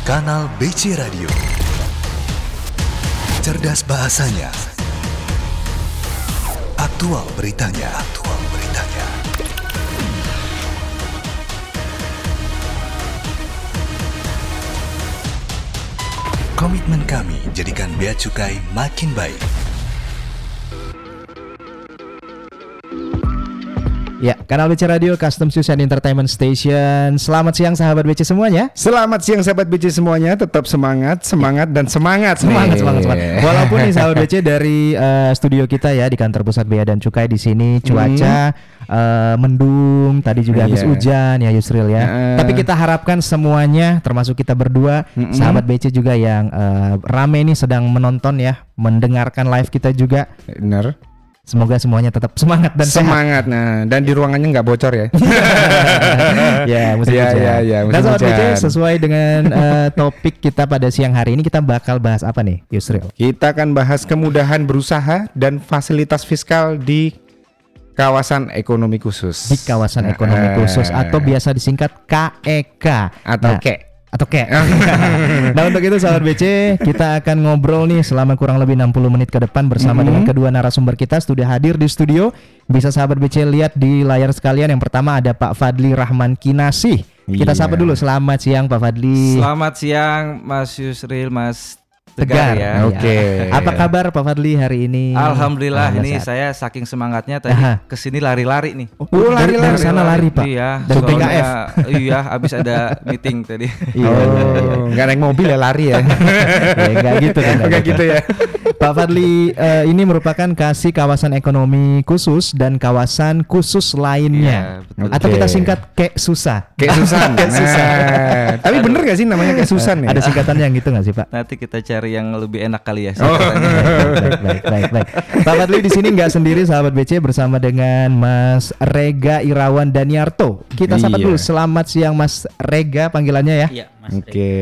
Kanal BC Radio. Cerdas bahasanya. Aktual beritanya. Aktual beritanya. Komitmen kami jadikan bea cukai makin baik. Ya, Kanal BC Radio Custom Shoes and Entertainment Station. Selamat siang sahabat BC semuanya. Selamat siang sahabat BC semuanya, tetap semangat, semangat dan semangat. Semangat, nih. semangat, semangat. Walaupun nih sahabat BC dari eh, studio kita ya di kantor pusat Bea dan Cukai di sini cuaca eh, mendung, tadi juga habis Iya. hujan ya Yusril ya. Heeh. Tapi kita harapkan semuanya termasuk kita berdua, Mm-mm. sahabat BC juga yang eh, rame nih sedang menonton ya, mendengarkan live kita juga. Bener. Semoga semuanya tetap semangat dan sehat. semangat. Nah, dan di ruangannya nggak bocor ya. ya, musim hujan. iya, iya, musim Dan hujan. sesuai dengan eh, topik kita pada siang hari ini kita bakal bahas apa nih, Yusril? Kita akan bahas kemudahan berusaha dan fasilitas fiskal di kawasan ekonomi khusus. Di kawasan ekonomi Eh, khusus atau biasa disingkat KEK atau Nah, kek. Atau KEK. nah, untuk itu sahabat BC, kita akan ngobrol nih selama kurang lebih 60 menit ke depan bersama Mhm. dengan kedua narasumber kita sudah hadir di studio. Bisa sahabat BC lihat di layar sekalian. Yang pertama ada Pak Fadli Rahman Kinasih. Kita Iya. sapa dulu. Selamat siang Pak Fadli. Selamat siang Mas Yusril, Mas Tegar Tegar, ya. Oke. Apa kabar Pak Fadli hari ini? Alhamdulillah ini sehat. saya saking semangatnya tadi Aha. ke sini lari-lari nih. Oh, dari, dari sana lari Pak. Iya, Dari soalnya- PKF. iya, habis ada meeting tadi. Iya, iya, iya. Oh, nggak naik mobil ya lari ya. Ya, enggak gitu kan. Enggak gitu ya. Pak Fadli eh, ini merupakan kasih kawasan ekonomi khusus dan kawasan khusus lainnya. Betul. Atau kita singkat kek susah. Kayak Susan. Kayak Susan. Nah, tapi bener gak sih namanya kayak Susan ya? Ada singkatannya yang gitu nggak sih Pak? Nanti kita cari yang lebih enak kali ya. Oh. singkatannya. baik, baik, baik, baik. Pak Fadli di sini nggak sendiri sahabat BC bersama dengan Mas Rega Irawan Daniarto. Kita sapa Iya. dulu. Selamat siang Mas Rega panggilannya ya. Iya, Mas. Oke.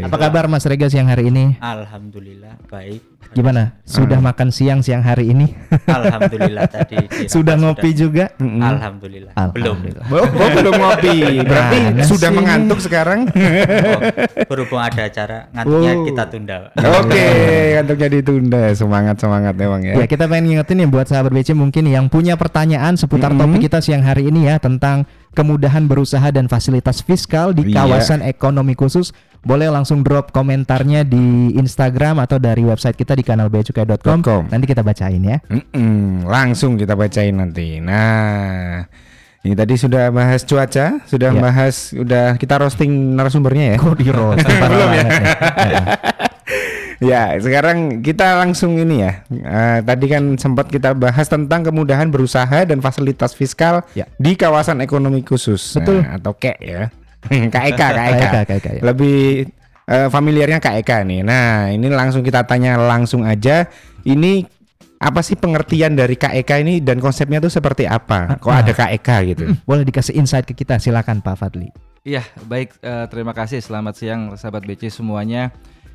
Apa kabar Mas Rega siang hari ini? Alhamdulillah baik. Gimana? Sudah makan siang siang hari ini? Alhamdulillah tadi di Sudah ngopi juga? Alhamdulillah. Belum. Alhamdulillah. Oh, oh, belum ngopi. Berarti Mana sudah sih? mengantuk sekarang. Oh, berhubung ada acara ngantuknya Oh. kita tunda. Oke, kantornya ditunda. Semangat semangat emang ya. Ya kita pengen ngingetin nih buat sahabat BC mungkin yang punya pertanyaan seputar Mhm. topik kita siang hari ini ya tentang kemudahan berusaha dan fasilitas fiskal di Iya. kawasan ekonomi khusus boleh langsung drop komentarnya di Instagram atau dari website kita di kanalbeacukai.com .com. nanti kita bacain ya. Mm-mm, langsung kita bacain nanti. Nah, ini tadi sudah bahas cuaca, sudah Ya. bahas, udah kita roasting narasumbernya ya. Kok di roast? Parah Belum ya? Ya, sekarang kita langsung ini ya. Eh, tadi kan sempat kita bahas tentang kemudahan berusaha dan fasilitas fiskal Ya. di kawasan ekonomi khusus. Betul. Nah, atau KEK ya. KEK, KEK. KEK, KEK, ya. Lebih eh, familiarnya KEK nih. Nah, ini langsung kita tanya langsung aja. Ini apa sih pengertian dari KEK ini dan konsepnya tuh seperti apa? Kok ada KEK gitu? Boleh dikasih insight ke kita silakan Pak Fadli. Iya, baik. eh, terima kasih. Selamat siang, sahabat BC semuanya.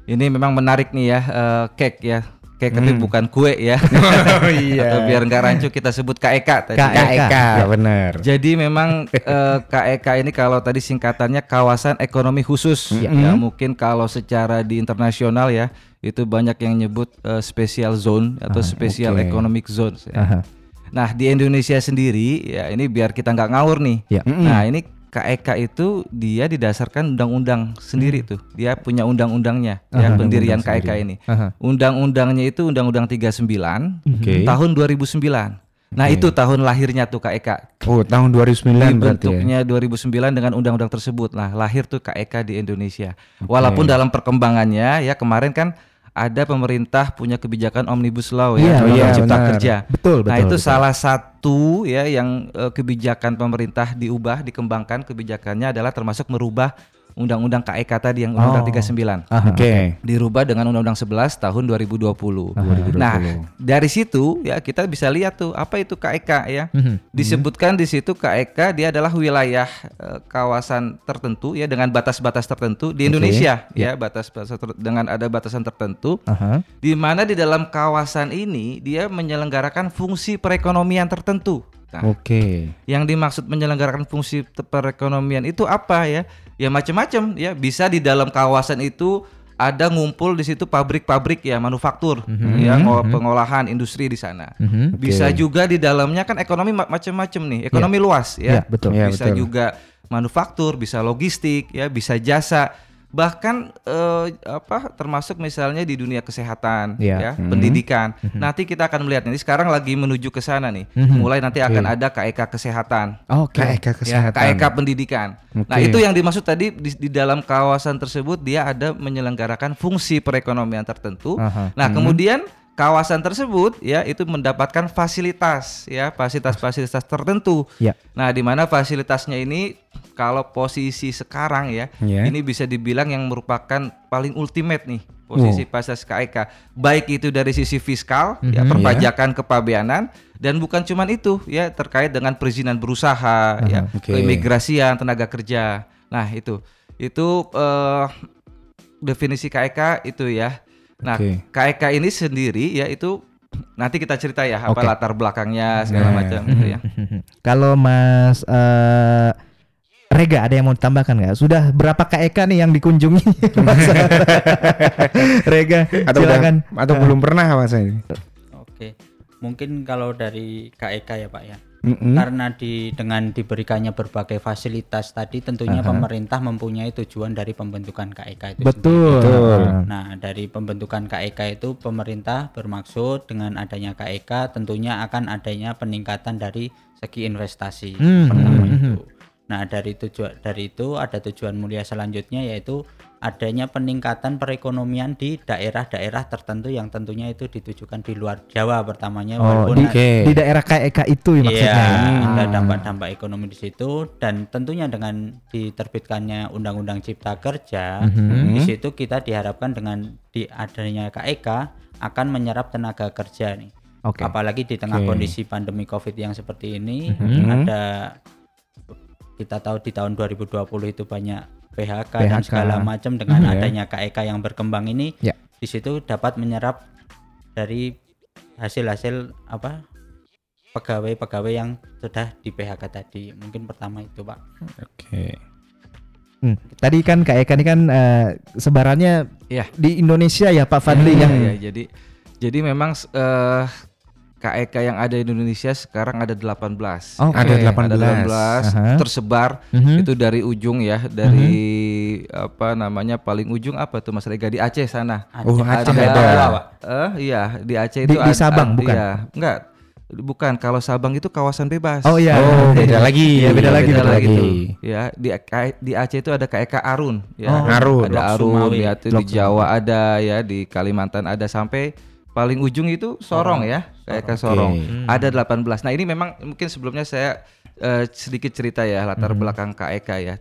Ini memang menarik nih ya, eh, cake ya. Cake tapi bukan kue ya. Oh iya. Atau biar nggak rancu kita sebut KEK tadi. KEK. KEK, Ya. bener. Jadi memang eh, KEK ini kalau tadi singkatannya kawasan ekonomi khusus. Iya. Ya mungkin kalau secara di internasional ya itu banyak yang nyebut eh, special zone atau special oke. economic zones. ya. Aha. Nah di Indonesia sendiri ya ini biar kita nggak ngawur nih. Ya. Nah ini KEK itu dia didasarkan undang-undang sendiri tuh. Dia punya undang-undangnya ya Aha, pendirian undang-undang KEK ini. Aha. Undang-undangnya itu Undang-Undang 39 Oke. tahun 2009. Nah itu tahun lahirnya tuh KEK. Oh, tahun 2009 berarti ya. Bentuknya 2009 dengan undang-undang tersebut. Nah, lahir tuh KEK di Indonesia. Walaupun dalam perkembangannya ya kemarin kan ada pemerintah punya kebijakan omnibus law ya, iya, Cipta benar. Kerja. Betul, Nah, betul, itu betul. salah satu ya yang eh, kebijakan pemerintah diubah, dikembangkan kebijakannya adalah termasuk merubah Undang-Undang KEK tadi yang Undang-Undang Oh. 39 Aha. Oke. dirubah dengan Undang-Undang 11 tahun 2020. Nah, dari situ ya kita bisa lihat tuh apa itu KEK ya. Mhm. Disebutkan di situ KEK dia adalah wilayah eh, kawasan tertentu ya dengan batas-batas tertentu di Indonesia ya, batas-batas ter- dengan ada batasan tertentu Aha. di mana di dalam kawasan ini dia menyelenggarakan fungsi perekonomian tertentu. Nah, Oke. yang dimaksud menyelenggarakan fungsi perekonomian itu apa ya? Ya macam-macam ya bisa di dalam kawasan itu ada ngumpul di situ pabrik-pabrik ya manufaktur ya ngo- pengolahan industri di sana. Mhm. Bisa juga di dalamnya kan ekonomi ma- macam-macam nih, ekonomi luas Iya, ya. betul. Iya, bisa betul. juga manufaktur, bisa logistik ya, bisa jasa. Bahkan eh, apa termasuk misalnya di dunia kesehatan Iya. ya, pendidikan. Nanti kita akan melihat ini sekarang lagi menuju ke sana nih. Mulai nanti akan ada KEK kesehatan. Oke. KEK Ya, kesehatan. KEK pendidikan. Nah, Oke. itu yang dimaksud tadi di, di dalam kawasan tersebut dia ada menyelenggarakan fungsi perekonomian tertentu. Aha. Nah, kemudian kawasan tersebut ya itu mendapatkan fasilitas ya, fasilitas-fasilitas tertentu. Ya. Nah, di mana fasilitasnya ini kalau posisi sekarang ya, Ya. ini bisa dibilang yang merupakan paling ultimate nih posisi fasilitas KEK. Baik itu dari sisi fiskal, ya perpajakan kepabeanan dan bukan cuman itu ya terkait dengan perizinan berusaha, ya Oke. keimigrasian, tenaga kerja. Nah, itu. Itu eh, definisi KEK itu ya. Nah, Oke. KEK ini sendiri ya itu nanti kita cerita ya apa latar belakangnya segala Nah. macam gitu ya. Kalau Mas eh, Rega ada yang mau ditambahkan nggak? Sudah berapa KEK nih yang dikunjungi? Mas Rega, atau udah- atau belum pernah Mas ini? Oke. Mungkin kalau dari KEK ya Pak ya. Mm-mm. Karena di dengan diberikannya berbagai fasilitas tadi tentunya pemerintah mempunyai tujuan dari pembentukan KEK itu Betul. Betul. Ah. Nah, dari pembentukan KEK itu pemerintah bermaksud dengan adanya KEK tentunya akan adanya peningkatan dari segi investasi Hmm, pertama hmm, itu. Nah, dari tujuan dari itu ada tujuan mulia selanjutnya yaitu adanya peningkatan perekonomian di daerah-daerah tertentu yang tentunya itu ditujukan di luar Jawa pertamanya Oh, walaupun di, Oke. di daerah KEK itu ya maksudnya. Iya, ya? ada dampak-dampak ekonomi di situ dan tentunya dengan diterbitkannya Undang-Undang Cipta Kerja, Mhm. di situ kita diharapkan dengan di adanya KEK akan menyerap tenaga kerja nih. Oke. Apalagi di tengah Oke. kondisi pandemi Covid yang seperti ini, Mhm. ada kita tahu di tahun 2020 itu banyak PHK, dan PHK. segala macam dengan Mhm. adanya KEK yang berkembang ini, Ya. di situ dapat menyerap dari hasil-hasil apa pegawai-pegawai yang sudah di PHK tadi. Mungkin pertama itu, Pak. Oke. Hmm. Tadi kan KEK ini kan eh, sebarannya Iya. di Indonesia ya Pak Fadli ya. Iya, jadi jadi memang eh KEK yang ada di Indonesia sekarang ada 18. Oke. Ada 18. Ada 18 Aha. tersebar Mhm. itu dari ujung ya, dari apa namanya paling ujung apa tuh Mas Rega di Aceh sana. Oh, Aceh ada. ada. Pak. Eh, iya, di Aceh Di- itu di Sabang, ad- bukan? Iya, enggak. Bukan, kalau Sabang itu kawasan bebas. Oh iya. Oh, beda lagi. Iya, beda lagi, beda beda lagi lagi. tuh. Ya, di K- di Aceh itu ada KEK Arun ya. Oh, Arun. Ada Blok Arun Sumawi. ya, itu di Jawa ada ya, di Kalimantan ada sampai paling ujung itu Sorong ya, KEK Sorong. Ada 18. Nah, ini memang mungkin sebelumnya saya eh, sedikit cerita ya latar belakang KEK ya.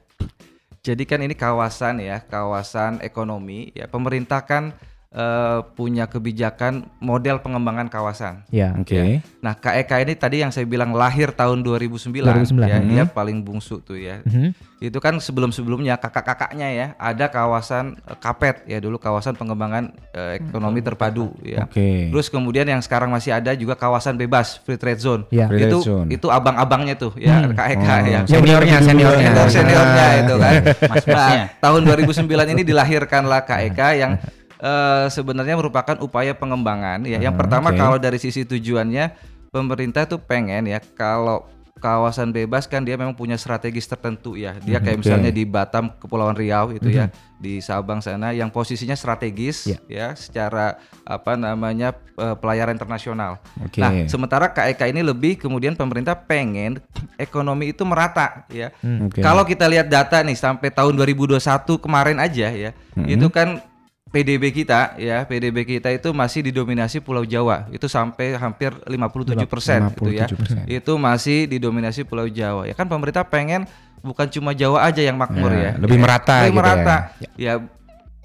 Jadi kan ini kawasan ya, kawasan ekonomi ya. Pemerintah kan eh, punya kebijakan model pengembangan kawasan. Ya. Oke. Nah, KEK ini tadi yang saya bilang lahir tahun 2009, 2009, ya, mhm. dia paling bungsu tuh ya. Mhm. Itu kan sebelum-sebelumnya kakak-kakaknya ya, ada kawasan eh, Kapet ya dulu kawasan pengembangan eh, ekonomi terpadu ya. Oke. Terus kemudian yang sekarang masih ada juga kawasan bebas free trade zone. Ya. Free Itu zone. itu abang-abangnya tuh ya KEK Oh, ya. seniornya, seniornya. Senior seniornya Ah, itu kan. Mas-masnya. Nah, tahun 2009 ini dilahirkanlah KEK yang eh, sebenarnya merupakan upaya pengembangan ya. Yang pertama oke. kalau dari sisi tujuannya pemerintah tuh pengen ya kalau kawasan bebas kan dia memang punya strategis tertentu ya. Dia kayak Oke. misalnya di Batam Kepulauan Riau itu ya, di Sabang sana yang posisinya strategis Ya. ya secara apa namanya eh, pelayaran internasional. Oke. Nah, sementara KEK ini lebih kemudian pemerintah pengen ekonomi itu merata ya. Oke. Kalau kita lihat data nih sampai tahun 2021 kemarin aja ya, itu kan PDB kita ya, PDB kita itu masih didominasi Pulau Jawa. Itu sampai hampir 57% persen itu ya. 57%. Itu masih didominasi Pulau Jawa. Ya kan pemerintah pengen bukan cuma Jawa aja yang makmur Ya, ya. lebih Ya, merata Lebih gitu merata. Ya,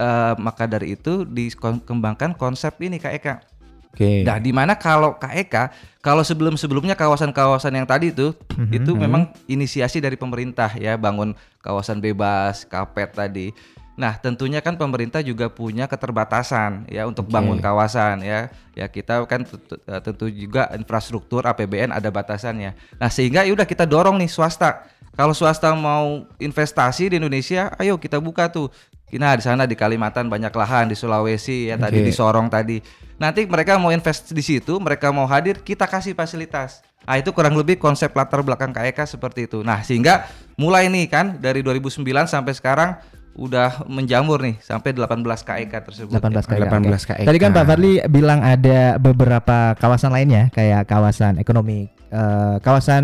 eh, maka dari itu dikembangkan konsep ini KEK. Oke. Nah, di mana kalau KEK, kalau sebelum-sebelumnya kawasan-kawasan yang tadi itu, itu memang inisiasi dari pemerintah ya, bangun kawasan bebas, kapet tadi. Nah, tentunya kan pemerintah juga punya keterbatasan ya untuk bangun kawasan ya. Ya kita kan tentu, eh, tentu juga infrastruktur APBN ada batasannya. Nah, sehingga ya udah kita dorong nih swasta Kalau swasta mau investasi di Indonesia, ayo kita buka tuh. Nah di sana di Kalimantan banyak lahan di Sulawesi ya tadi Oke. di Sorong tadi. Nanti mereka mau invest di situ, mereka mau hadir, kita kasih fasilitas. Ah itu kurang lebih konsep latar belakang KEK seperti itu. Nah sehingga mulai nih kan dari 2009 sampai sekarang udah menjamur nih sampai 18 KEK tersebut. 18 KK. 18 oke. KK. Tadi kan Pak Fadli bilang ada beberapa kawasan lainnya kayak kawasan ekonomi, eh, kawasan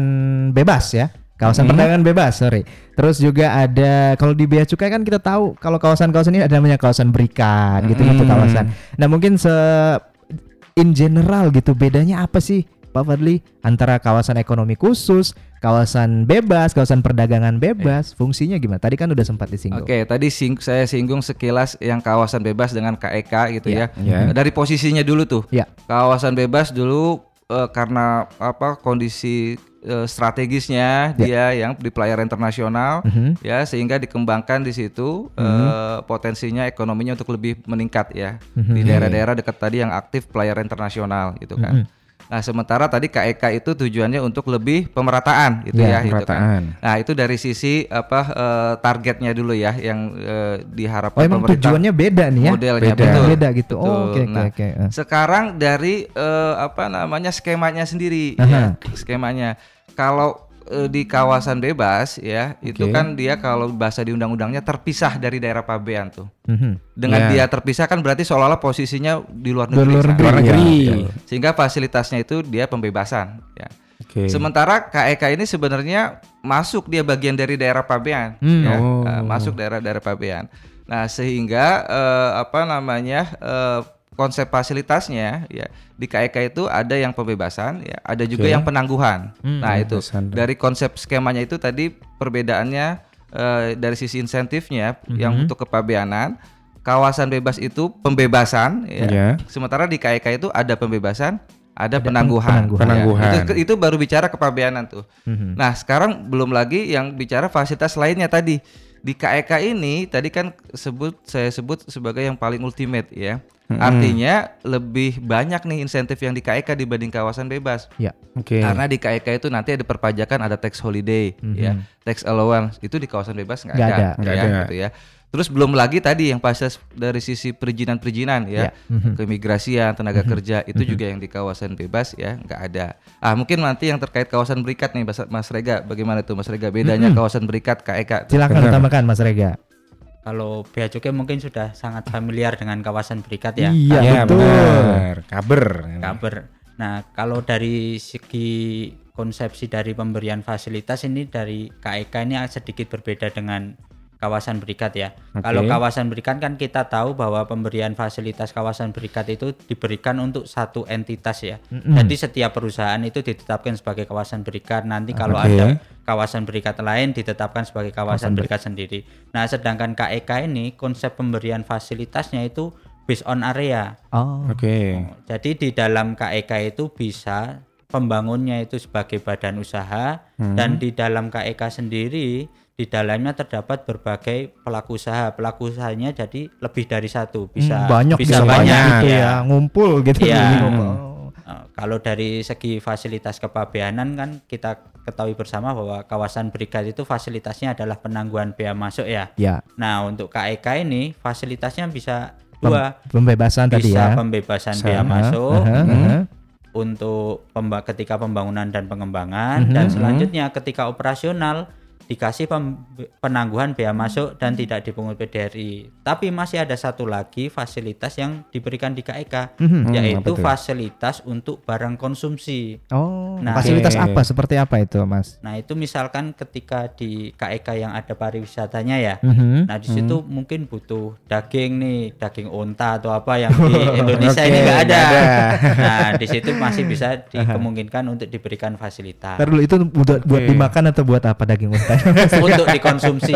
bebas ya, kawasan perdagangan bebas, sorry. Terus juga ada kalau di Bea Cukai kan kita tahu kalau kawasan-kawasan ini ada namanya kawasan berikan gitu gitu kawasan. Nah mungkin se in general gitu bedanya apa sih Pak Fadli antara kawasan ekonomi khusus, kawasan bebas, kawasan perdagangan bebas, fungsinya gimana? Tadi kan udah sempat disinggung. Oke, tadi sing- saya singgung sekilas yang kawasan bebas dengan KEK gitu Iya, ya. iya. Dari posisinya dulu tuh. Ya. Kawasan bebas dulu eh, karena apa kondisi eh, strategisnya dia yang di pelayaran internasional Mhm. ya sehingga dikembangkan di situ eh, potensinya ekonominya untuk lebih meningkat ya di daerah-daerah dekat tadi yang aktif pelayaran internasional gitu kan. Nah, sementara tadi KEK itu tujuannya untuk lebih pemerataan gitu Ya, ya, gitu pemerataan. kan. Nah, itu dari sisi apa eh, targetnya dulu ya yang eh, diharapkan Oh emang pemerintah. tujuannya beda nih ya? Modelnya Beda. betul. Beda gitu. Oh, Betul. oke oke Nah, oke. Eh. Sekarang dari eh, apa namanya skemanya sendiri Aha. ya, skemanya. Kalau eh, di kawasan bebas ya, itu Oke. kan dia kalau bahasa di undang-undangnya terpisah dari daerah pabean tuh. Mhm. Dengan Ya. dia terpisah kan berarti seolah-olah posisinya di luar negeri. luar negeri. Luar negeri. ya, betul. Sehingga fasilitasnya itu dia pembebasan ya. Oke. Sementara KEK ini sebenarnya masuk dia bagian dari daerah pabean, Hmm. ya, Oh. eh, masuk daerah-daerah pabean. Nah sehingga eh, apa namanya eh, konsep fasilitasnya ya di KEK itu ada yang pembebasan, ya, ada juga Oke. yang penangguhan. Hmm, nah itu dari konsep skemanya itu tadi perbedaannya eh, dari sisi insentifnya yang Mhm. untuk kepabeanan. Kawasan bebas itu pembebasan, ya. Ya. sementara di KEK itu ada pembebasan, ada, penangguhan. penangguhan. Ya, Penangguhan. itu, itu baru bicara kepabeanan tuh. Mhm. Nah, sekarang belum lagi yang bicara fasilitas lainnya tadi. Di KEK ini tadi kan sebut saya sebut sebagai yang paling ultimate ya. Artinya lebih banyak nih insentif yang di KEK dibanding kawasan bebas. Ya. Oke. Karena di KEK itu nanti ada perpajakan, ada tax holiday, ya, tax allowance. Itu di kawasan bebas nggak Nggak ada, ada. Nggak ya, ada. gitu ya. Terus belum lagi tadi yang fasilitas dari sisi perizinan-perizinan ya, Ya. Mhm. keimigrasian, tenaga kerja itu juga yang di kawasan bebas ya nggak ada. Ah mungkin nanti yang terkait kawasan berikat nih Mas, Mas Rega, bagaimana tuh Mas Rega bedanya kawasan berikat KEK? Silakan tambahkan Mas Rega. Kalau Bea Cukai mungkin sudah sangat familiar dengan kawasan berikat ya. Iya Ya, betul. benar. Kabar. Kabar. Nah, kalau dari segi konsepsi dari pemberian fasilitas ini dari KEK ini sedikit berbeda dengan kawasan berikat ya. Oke. Kalau kawasan berikat kan kita tahu bahwa pemberian fasilitas kawasan berikat itu diberikan untuk satu entitas ya. Jadi setiap perusahaan itu ditetapkan sebagai kawasan berikat. Nanti kalau Oke. ada kawasan berikat lain ditetapkan sebagai kawasan berikat sendiri. Nah, sedangkan KEK ini konsep pemberian fasilitasnya itu based on area. Oh. Oke. Jadi di dalam KEK itu bisa pembangunnya itu sebagai badan usaha dan di dalam KEK sendiri di dalamnya terdapat berbagai pelaku usaha. Pelaku usahanya jadi lebih dari satu, bisa Hmm, banyak bisa bisa banyak gitu ya. ya, ngumpul gitu. Iya. Oh. Eh, kalau dari segi fasilitas kepabeanan kan kita ketahui bersama bahwa kawasan berikat itu fasilitasnya adalah penangguhan bea masuk ya. Ya, Nah, untuk KEK ini fasilitasnya bisa pem- dua. pembebasan tadi bisa ya. pembebasan Bisa, bea masuk Aha, aha. untuk pemba- ketika pembangunan dan pengembangan dan selanjutnya ketika operasional dikasih penangguhan bea masuk dan tidak dipungut PDRI. Tapi masih ada satu lagi fasilitas yang diberikan di KEK Mhm. yaitu apa tuh? fasilitas untuk barang konsumsi. Oh, Nah, fasilitas Oke. apa? Seperti apa itu, Mas? Nah, itu misalkan ketika di KEK yang ada pariwisatanya ya. Mhm. Nah, di situ mungkin butuh daging nih, daging unta atau apa yang di Indonesia ini Oke, nggak ada. ada. nah, di situ masih bisa dikemungkinkan untuk diberikan fasilitas dulu itu buat, buat dimakan atau buat apa daging unta? Untuk dikonsumsi.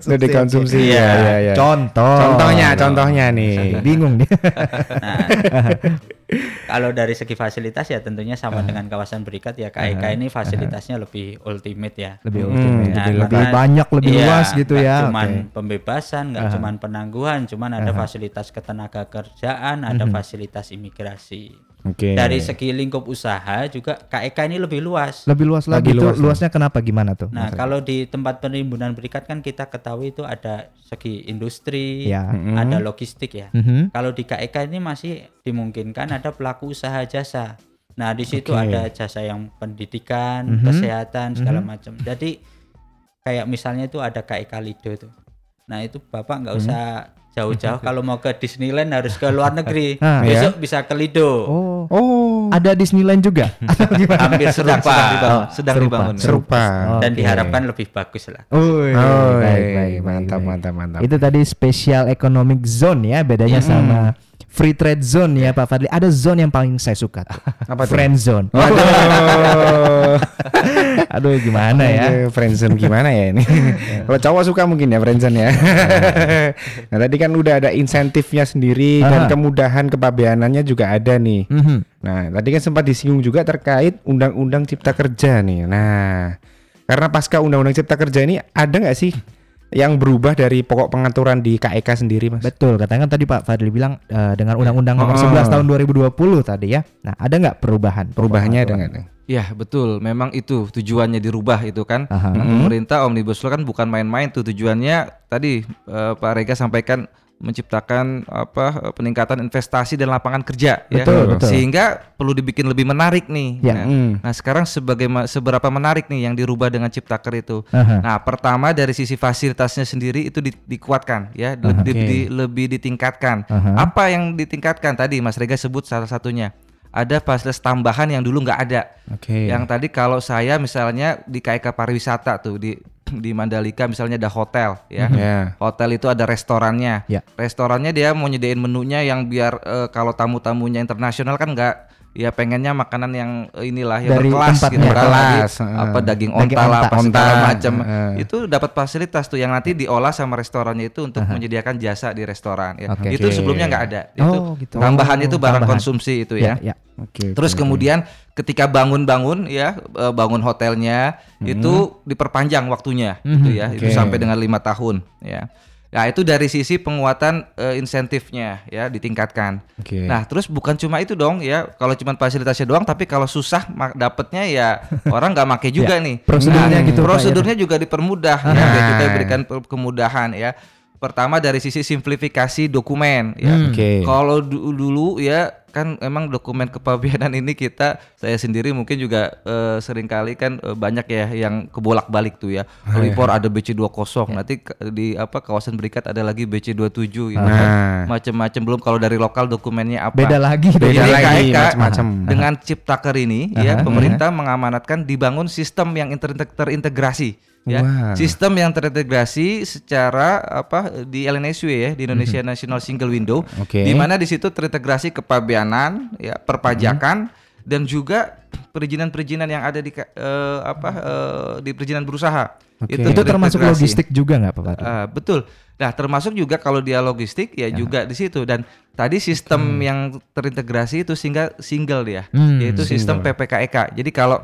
Sudah dikonsumsi Iya. ya, ya, ya. Contoh. Contohnya, contohnya nih. Bingung dia. Nah, kalau dari segi fasilitas ya tentunya sama dengan kawasan berikat ya KEK ini fasilitasnya lebih ultimate ya. lebih Hmm, ultimate. Nah, lebih karena- banyak, lebih iya, luas gitu ya. Cuman Oke. pembebasan, nggak cuman penangguhan, cuman ada fasilitas ketenaga kerjaan, ada fasilitas imigrasi. Oke. Dari segi lingkup usaha juga KEK ini lebih luas. Lebih luas lagi Lebih tuh. luas, ya. luasnya kenapa gimana tuh? Nah, kalau di tempat penimbunan berikat kan kita ketahui itu ada segi industri, Ya. ada logistik ya. Mhm. Kalau di KEK ini masih dimungkinkan ada pelaku usaha jasa. Nah, di situ Oke. ada jasa yang pendidikan, Mhm. kesehatan segala macam. Jadi kayak misalnya itu ada KEK Lido tuh. Nah, itu Bapak nggak usah jauh-jauh kalau mau ke Disneyland harus ke luar negeri. Ah, Besok bisa ke Lido. Oh. Oh, Ada Disneyland juga? Hampir sedang serupa. sedang dibangun, sedang serupa. dibangun. serupa. Dan Oke. diharapkan lebih bagus lah. Oh, iya. Oh, baik, baik, baik, mantap, baik. mantap, mantap. Itu tadi special economic zone ya, bedanya sama free trade zone ya Pak Fadli. Ada zone yang paling saya suka tuh. Apa tuh? Friend zone. Oh. Aduh gimana ya? Aduh, friendzone gimana ya ini? Kalau cowok suka mungkin ya friendzone ya. nah tadi kan udah ada insentifnya sendiri dan Aha. kemudahan kepabeanannya juga ada nih. Mhm. Nah tadi kan sempat disinggung juga terkait undang-undang cipta kerja nih. Nah karena pasca undang-undang cipta kerja ini ada nggak sih yang berubah dari pokok pengaturan di KEK sendiri mas? Betul, katanya kan tadi Pak Fadli bilang eh, dengan Undang-Undang Nomor Oh. 11 tahun 2020 tadi ya. Nah, ada nggak perubahan? Perubahannya ada nggak? nih? Ya betul, memang itu tujuannya dirubah itu kan. Aha. Nah, Pemerintah omnibus law kan bukan main-main tuh tujuannya tadi eh, Pak Rega sampaikan menciptakan apa peningkatan investasi dan lapangan kerja ya. Betul, betul. Sehingga perlu dibikin lebih menarik nih. Ya. Nah, Hmm. nah, sekarang sebagai seberapa menarik nih yang dirubah dengan Ciptaker itu. Aha. Nah, pertama dari sisi fasilitasnya sendiri itu di- dikuatkan ya, lebih, Oke. di- lebih ditingkatkan. Aha. Apa yang ditingkatkan tadi Mas Rega sebut salah satunya. Ada fasilitas tambahan yang dulu nggak ada. Oke. Yang tadi kalau saya misalnya di KIK pariwisata tuh di di Mandalika misalnya ada hotel ya. Ya. Hotel itu ada restorannya. Ya. Restorannya dia mau nyediain menunya yang biar eh, kalau tamu-tamunya internasional kan nggak ya pengennya makanan yang eh, inilah yang Dari berkelas gitu kan. Heeh. apa daging Daging onta lah onta. apa segala macam. heeh. Itu dapat fasilitas tuh yang nanti diolah sama restorannya itu untuk menyediakan jasa di restoran ya. Oke. Itu sebelumnya nggak ada. Itu Oh, gitu. tambahan Oh, itu barang tambahan. konsumsi itu Ya, ya. ya. Oke. Terus kemudian ketika bangun-bangun ya eh, bangun hotelnya itu diperpanjang waktunya gitu ya itu Oke. sampai dengan lima tahun ya. Nah itu dari sisi penguatan eh, insentifnya ya ditingkatkan. Oke. Nah terus bukan cuma itu dong ya kalau cuma fasilitasnya doang tapi kalau susah dapetnya ya orang nggak make juga nih. prosedurnya Nah, gitu, ya. Prosedurnya juga dipermudah ya. Ah. Kita berikan kemudahan ya. Pertama dari sisi simplifikasi dokumen ya. Hmm. Oke. Kalau du- dulu ya kan emang dokumen kepabeanan ini kita saya sendiri mungkin juga eh, sering kali kan eh, banyak ya yang kebolak-balik tuh ya. Report ada BC20 nanti ke- di apa kawasan berikat ada lagi BC27 gitu kan. Nah. Macam-macam belum kalau dari lokal dokumennya apa. Beda lagi. Beda Ini lagi, macam-macam. Dengan Ciptaker ini ya pemerintah mengamanatkan dibangun sistem yang terintegrasi ya. Wah. Sistem yang terintegrasi secara apa di LNSW ya, di Indonesia National Single Window Oke. di mana di situ terintegrasi kepabeanan ya, perpajakan dan juga perizinan-perizinan yang ada di eh, apa eh, di perizinan berusaha. Oke. Itu termasuk terintegrasi. logistik juga nggak Pak? Ah, betul. Nah, termasuk juga kalau dia logistik ya juga di situ dan tadi sistem yang terintegrasi itu sehingga single dia, Hmm, yaitu sistem PPKEK. Jadi kalau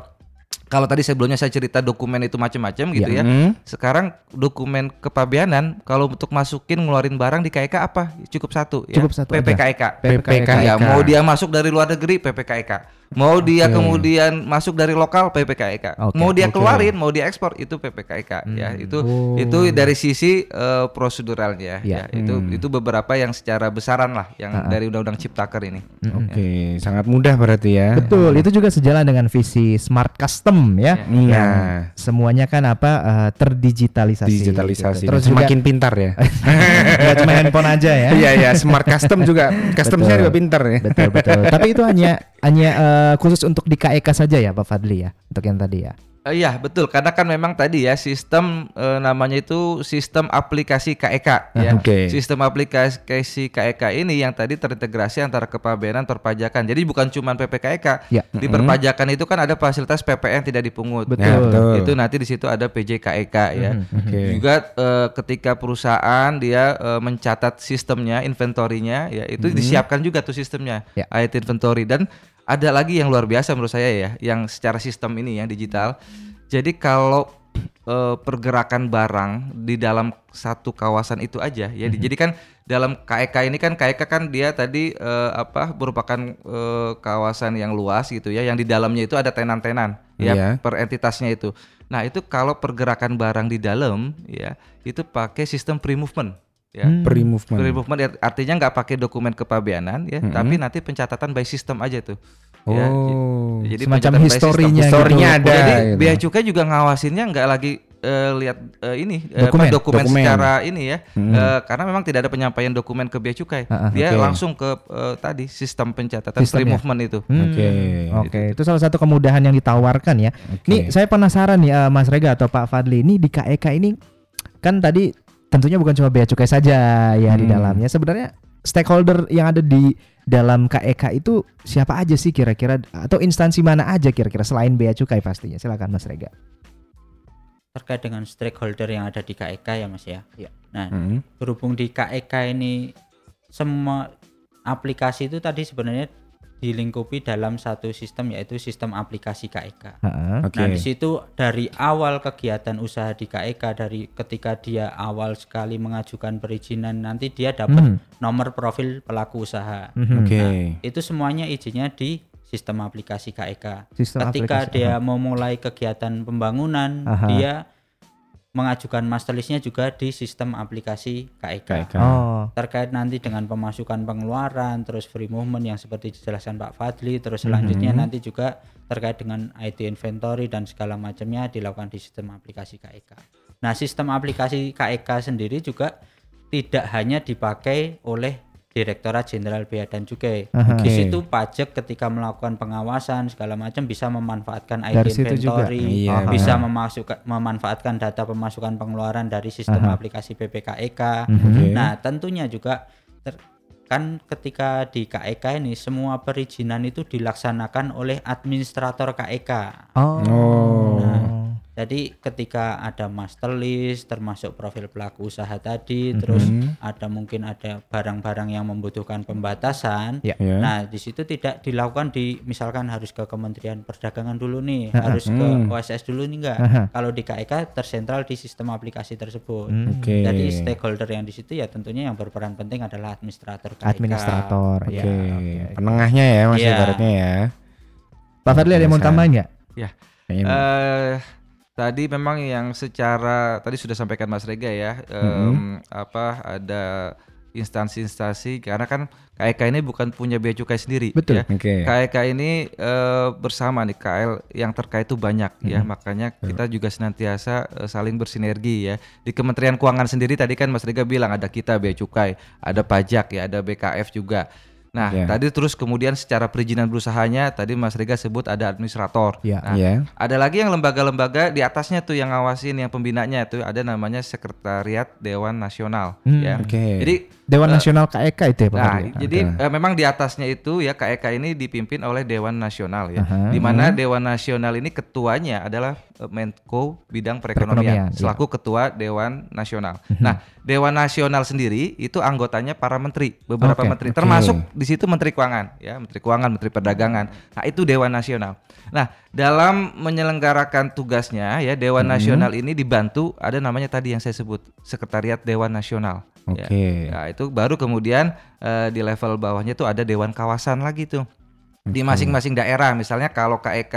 kalau tadi sebelumnya saya cerita dokumen itu macam-macam gitu ya. Hmm. Sekarang dokumen kepabeanan kalau untuk masukin ngeluarin barang di KEK apa? Cukup satu ya. Cukup satu aja. PPKEK. PPKEK. Ya, mau dia masuk dari luar negeri PPKEK. Mau dia kemudian masuk dari lokal PPKEK. Oke, mau dia oke. keluarin, mau dia ekspor itu PPKEK ya. Itu Oh. itu dari sisi eh, proseduralnya Ya. ya. Itu itu beberapa yang secara besaran lah yang dari undang-undang Ciptaker ini. Oke, sangat mudah berarti ya. Betul, itu juga sejalan dengan visi smart custom ya. Iya. Yang semuanya kan apa eh, terdigitalisasi. Digitalisasi. gitu. Terus Dan juga semakin pintar ya. nggak cuma handphone aja ya. Iya iya, smart custom juga. Customnya juga pintar ya. Betul betul. Tapi itu hanya hanya eh, khusus untuk di KEK saja ya Pak Fadli ya untuk yang tadi ya. Eh, Iya betul karena kan memang tadi ya sistem eh, namanya itu sistem aplikasi KEK ya. oke. Sistem aplikasi KEK ini yang tadi terintegrasi antara kepabeanan perpajakan. Jadi bukan cuma PPKEK. Ya. Di perpajakan itu kan ada fasilitas PPN tidak dipungut. Betul. Ya, betul. Itu nanti di situ ada PJKEK ya. Oke. Juga eh, ketika perusahaan dia eh, mencatat sistemnya, inventorinya ya itu disiapkan juga tuh sistemnya. Ya. IT inventory dan ada lagi yang luar biasa menurut saya ya, yang secara sistem ini yang digital. Jadi kalau eh, pergerakan barang di dalam satu kawasan itu aja ya. Jadi kan dalam KEK ini kan KEK kan dia tadi eh, apa merupakan eh, kawasan yang luas gitu ya, yang di dalamnya itu ada tenan-tenan ya Iya. per entitasnya itu. Nah, itu kalau pergerakan barang di dalam ya, itu pakai sistem pre-movement ya. Hmm. Pre-movement. Pre-movement art- artinya nggak pakai dokumen kepabeanan ya, tapi nanti pencatatan by system aja tuh. Ya, Oh. jadi Semacam system. historinya Historinya gitu. ada. Jadi gitu. bea cukai juga ngawasinnya nggak lagi eh, lihat eh, ini eh, apa, Dokumen. dokumen, Dokumen. secara ini ya, Eh, karena memang tidak ada penyampaian dokumen ke bea cukai. Ah, ah, Dia oke. langsung ke eh, tadi sistem pencatatan Sistem ya? pre-movement itu. Hmm, Oke. Oke, itu salah satu kemudahan yang ditawarkan ya. Oke. Nih, saya penasaran nih eh, Mas Rega atau Pak Fadli ini di KEK ini kan tadi tentunya bukan cuma bea cukai saja ya di Hmm. dalamnya. Sebenarnya stakeholder yang ada di dalam KEK itu siapa aja sih kira-kira atau instansi mana aja kira-kira selain bea cukai pastinya. Silakan Mas Rega. terkait dengan stakeholder yang ada di KEK ya Mas ya. Iya. Nah, Hmm. berhubung di KEK ini semua aplikasi itu tadi sebenarnya dilingkupi dalam satu sistem yaitu sistem aplikasi KEK. Heeh. Oke. Nah, di situ dari awal kegiatan usaha di KEK dari ketika dia awal sekali mengajukan perizinan nanti dia dapat Hmm. nomor profil pelaku usaha. Mhm. Oke. Itu semuanya izinnya di sistem aplikasi KEK. Sistem ketika aplikasi, dia mau mulai kegiatan pembangunan, Aha. dia mengajukan master listnya juga di sistem aplikasi KEK. KEK. Oh. Terkait nanti dengan pemasukan pengeluaran, terus free movement yang seperti dijelaskan Pak Fadli, terus Mhm. selanjutnya nanti juga terkait dengan IT inventory dan segala macamnya dilakukan di sistem aplikasi KEK. Nah, sistem aplikasi KEK sendiri juga tidak hanya dipakai oleh Direktorat Jenderal Bea dan Cukai. Aha. Di situ pajak ketika melakukan pengawasan segala macam bisa memanfaatkan juga. inventory, Iya, bisa memasukkan memanfaatkan data pemasukan pengeluaran dari sistem aplikasi PPKEK. Oke. Nah, tentunya juga ter- kan ketika di KEK ini semua perizinan itu dilaksanakan oleh administrator KEK. Oh. Nah, jadi ketika ada master list termasuk profil pelaku usaha tadi, terus ada mungkin ada barang-barang yang membutuhkan pembatasan. Ya. Ya. Nah, di situ tidak dilakukan di misalkan harus ke Kementerian Perdagangan dulu nih, harus ke OSS dulu nih enggak. Aha. Kalau di KEK tersentral di sistem aplikasi tersebut. Oke. Jadi stakeholder yang di situ ya tentunya yang berperan penting adalah administrator KEK. Administrator. Oke. Ya, oke. Penengahnya ya Mas ibaratnya ya. Pak Fadli ada yang mau tambahin nggak? Ya. Eh tadi memang yang secara tadi sudah sampaikan Mas Rega ya, em, apa ada instansi-instansi karena kan KEK ini bukan punya bea cukai sendiri Betul. ya. Oke. KEK ini eh, bersama nih KL yang terkait itu banyak ya, makanya kita juga senantiasa eh, saling bersinergi ya. Di Kementerian Keuangan sendiri tadi kan Mas Rega bilang ada kita bea cukai, ada pajak ya, ada BKF juga. Nah, Ya. tadi terus kemudian secara perizinan berusahanya tadi Mas Rega sebut ada administrator. Ya. Nah, Ya. ada lagi yang lembaga-lembaga di atasnya tuh yang ngawasin yang pembinanya itu ada namanya Sekretariat Dewan Nasional Hmm, ya. Oke. Jadi Dewan Nasional KEK itu ya Pak Nah, jadi eh, memang di atasnya itu ya KEK ini dipimpin oleh Dewan Nasional ya. Aha. Di mana Dewan Nasional ini ketuanya adalah eh, Menko Bidang Perekonomian, Perekonomian, iya. selaku ketua Dewan Nasional. Nah, Dewan Nasional sendiri itu anggotanya para menteri, beberapa Oke, menteri, termasuk di situ Menteri Keuangan ya, Menteri Keuangan, Menteri Perdagangan. Nah, itu Dewan Nasional. Nah, dalam menyelenggarakan tugasnya ya Dewan Nasional ini dibantu ada namanya tadi yang saya sebut Sekretariat Dewan Nasional. ya. Oke. Nah, itu baru kemudian eh, di level bawahnya tuh ada dewan kawasan lagi tuh. Di masing-masing daerah, misalnya kalau KEK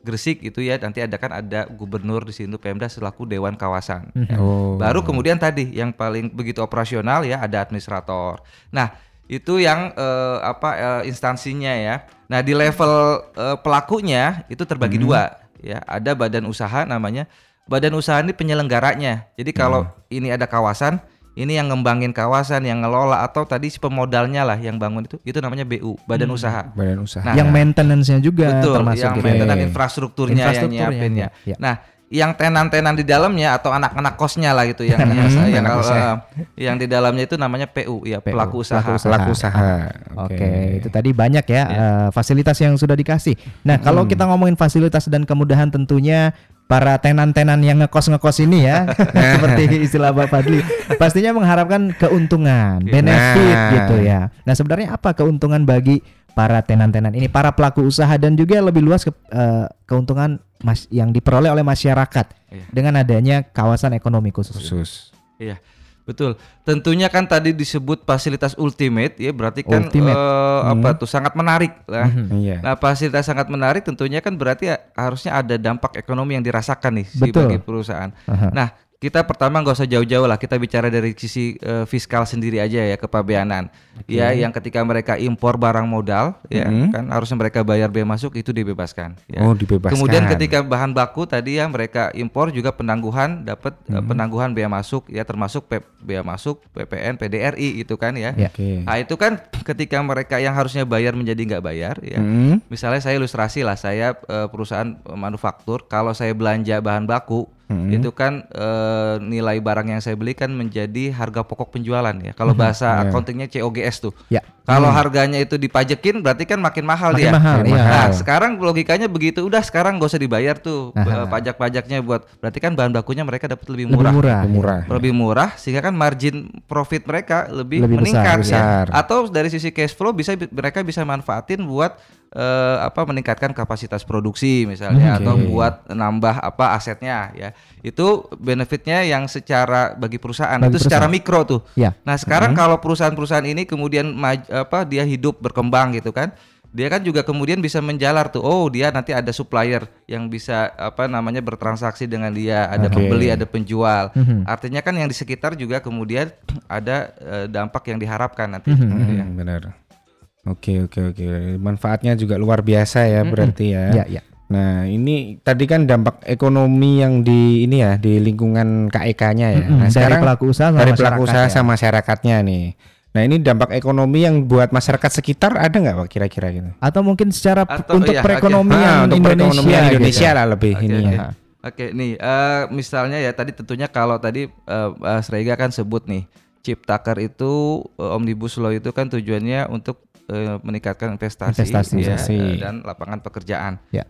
Gresik itu ya nanti ada kan ada gubernur di situ Pemda selaku dewan kawasan. ya. Oh. Baru kemudian tadi yang paling begitu operasional ya ada administrator. Nah, itu yang eh, apa eh, instansinya ya. Nah, di level eh, pelakunya itu terbagi dua ya. Ada badan usaha namanya. Badan usaha ini penyelenggaranya. Jadi kalau ini ada kawasan, ini yang ngembangin kawasan, yang ngelola atau tadi si pemodalnya lah yang bangun itu, itu namanya BU, badan usaha. Badan usaha. Nah, yang maintenance-nya juga Betul, termasuk yang gitu maintenance infrastrukturnya, Infrastrukturnya, yang nyiapinnya. ya. Nah, yang tenan-tenan di dalamnya atau anak-anak kosnya lah gitu yang yang, yang, yang di dalamnya itu namanya PU ya PU, pelaku usaha. pelaku usaha. Pelaku usaha. Oke, itu tadi banyak ya eh, fasilitas yang sudah dikasih. Nah, kalau kita ngomongin fasilitas dan kemudahan tentunya para tenan-tenan yang ngekos-ngekos ini ya, seperti istilah Pak Fadli, pastinya mengharapkan keuntungan, benefit Nah. gitu ya. Nah, sebenarnya apa keuntungan bagi para tenan-tenan ini, para pelaku usaha dan juga lebih luas ke, eh, keuntungan mas yang diperoleh oleh masyarakat Iya. dengan adanya kawasan ekonomi khusus. Khusus. Iya, betul. Tentunya kan tadi disebut fasilitas ultimate ya, berarti kan Ultimate. eh, apa tuh sangat menarik lah. Iya. Nah, fasilitas sangat menarik tentunya kan berarti ya, harusnya ada dampak ekonomi yang dirasakan nih si Betul. bagi perusahaan. Aha. Nah, kita pertama nggak usah jauh-jauh lah, kita bicara dari sisi eh, fiskal sendiri aja ya kepabeanan. Ya, yang ketika mereka impor barang modal ya kan harusnya mereka bayar bea masuk itu dibebaskan ya. Oh, dibebaskan. Kemudian ketika bahan baku tadi ya mereka impor juga penangguhan dapat eh, penangguhan bea masuk ya termasuk P- bea masuk PPN PDRI itu kan ya. Oke. Nah itu kan ketika mereka yang harusnya bayar menjadi nggak bayar ya. Hmm. Misalnya saya ilustrasi lah saya eh, perusahaan manufaktur kalau saya belanja bahan baku itu kan eh, nilai barang yang saya beli kan menjadi harga pokok penjualan ya. Kalau bahasa accountingnya COGS tuh. Ya. Kalau harganya itu dipajekin berarti kan makin mahal Makin dia. mahal, iya. Nah, sekarang logikanya begitu. Udah sekarang gak usah dibayar tuh eh, pajak-pajaknya buat berarti kan bahan bakunya mereka dapat lebih Lebih murah. murah. Murah. Lebih murah sehingga kan margin profit mereka lebih, Lebih besar, meningkat ya. besar. Atau dari sisi cash flow bisa mereka bisa manfaatin buat eh, apa meningkatkan kapasitas produksi misalnya atau buat nambah apa asetnya ya. Itu benefitnya yang secara bagi perusahaan Bagi itu secara mikro tuh. Ya. Nah, sekarang kalau perusahaan-perusahaan ini kemudian maj- apa dia hidup berkembang gitu kan. Dia kan juga kemudian bisa menjalar tuh. Oh, dia nanti ada supplier yang bisa apa namanya bertransaksi dengan dia, ada Oke. pembeli, ada penjual. Mhm. Artinya kan yang di sekitar juga kemudian ada eh, dampak yang diharapkan nanti. Mhm. gitu ya. Hmm, benar. Oke oke oke. Manfaatnya juga luar biasa ya berarti ya. Ya, ya. Nah ini tadi kan dampak ekonomi yang di ini ya di lingkungan KEK-nya ya. Mm-mm, Nah dari sekarang pelaku usaha sama dari pelaku usaha ya. sama masyarakatnya nih. Nah ini dampak ekonomi yang buat masyarakat sekitar ada nggak pak kira-kira gitu? Atau mungkin secara Atau- untuk iya, perekonomian Ah, untuk Indonesia, perekonomian gitu. Indonesia lah lebih Oke, ini oke. ya. Oke, nih eh, misalnya ya tadi tentunya kalau tadi eh, Mas Rega kan sebut nih Ciptaker itu eh, omnibus law itu kan tujuannya untuk eh, meningkatkan investasi, Investasi. ya, Investasi. eh, dan lapangan pekerjaan. Ya.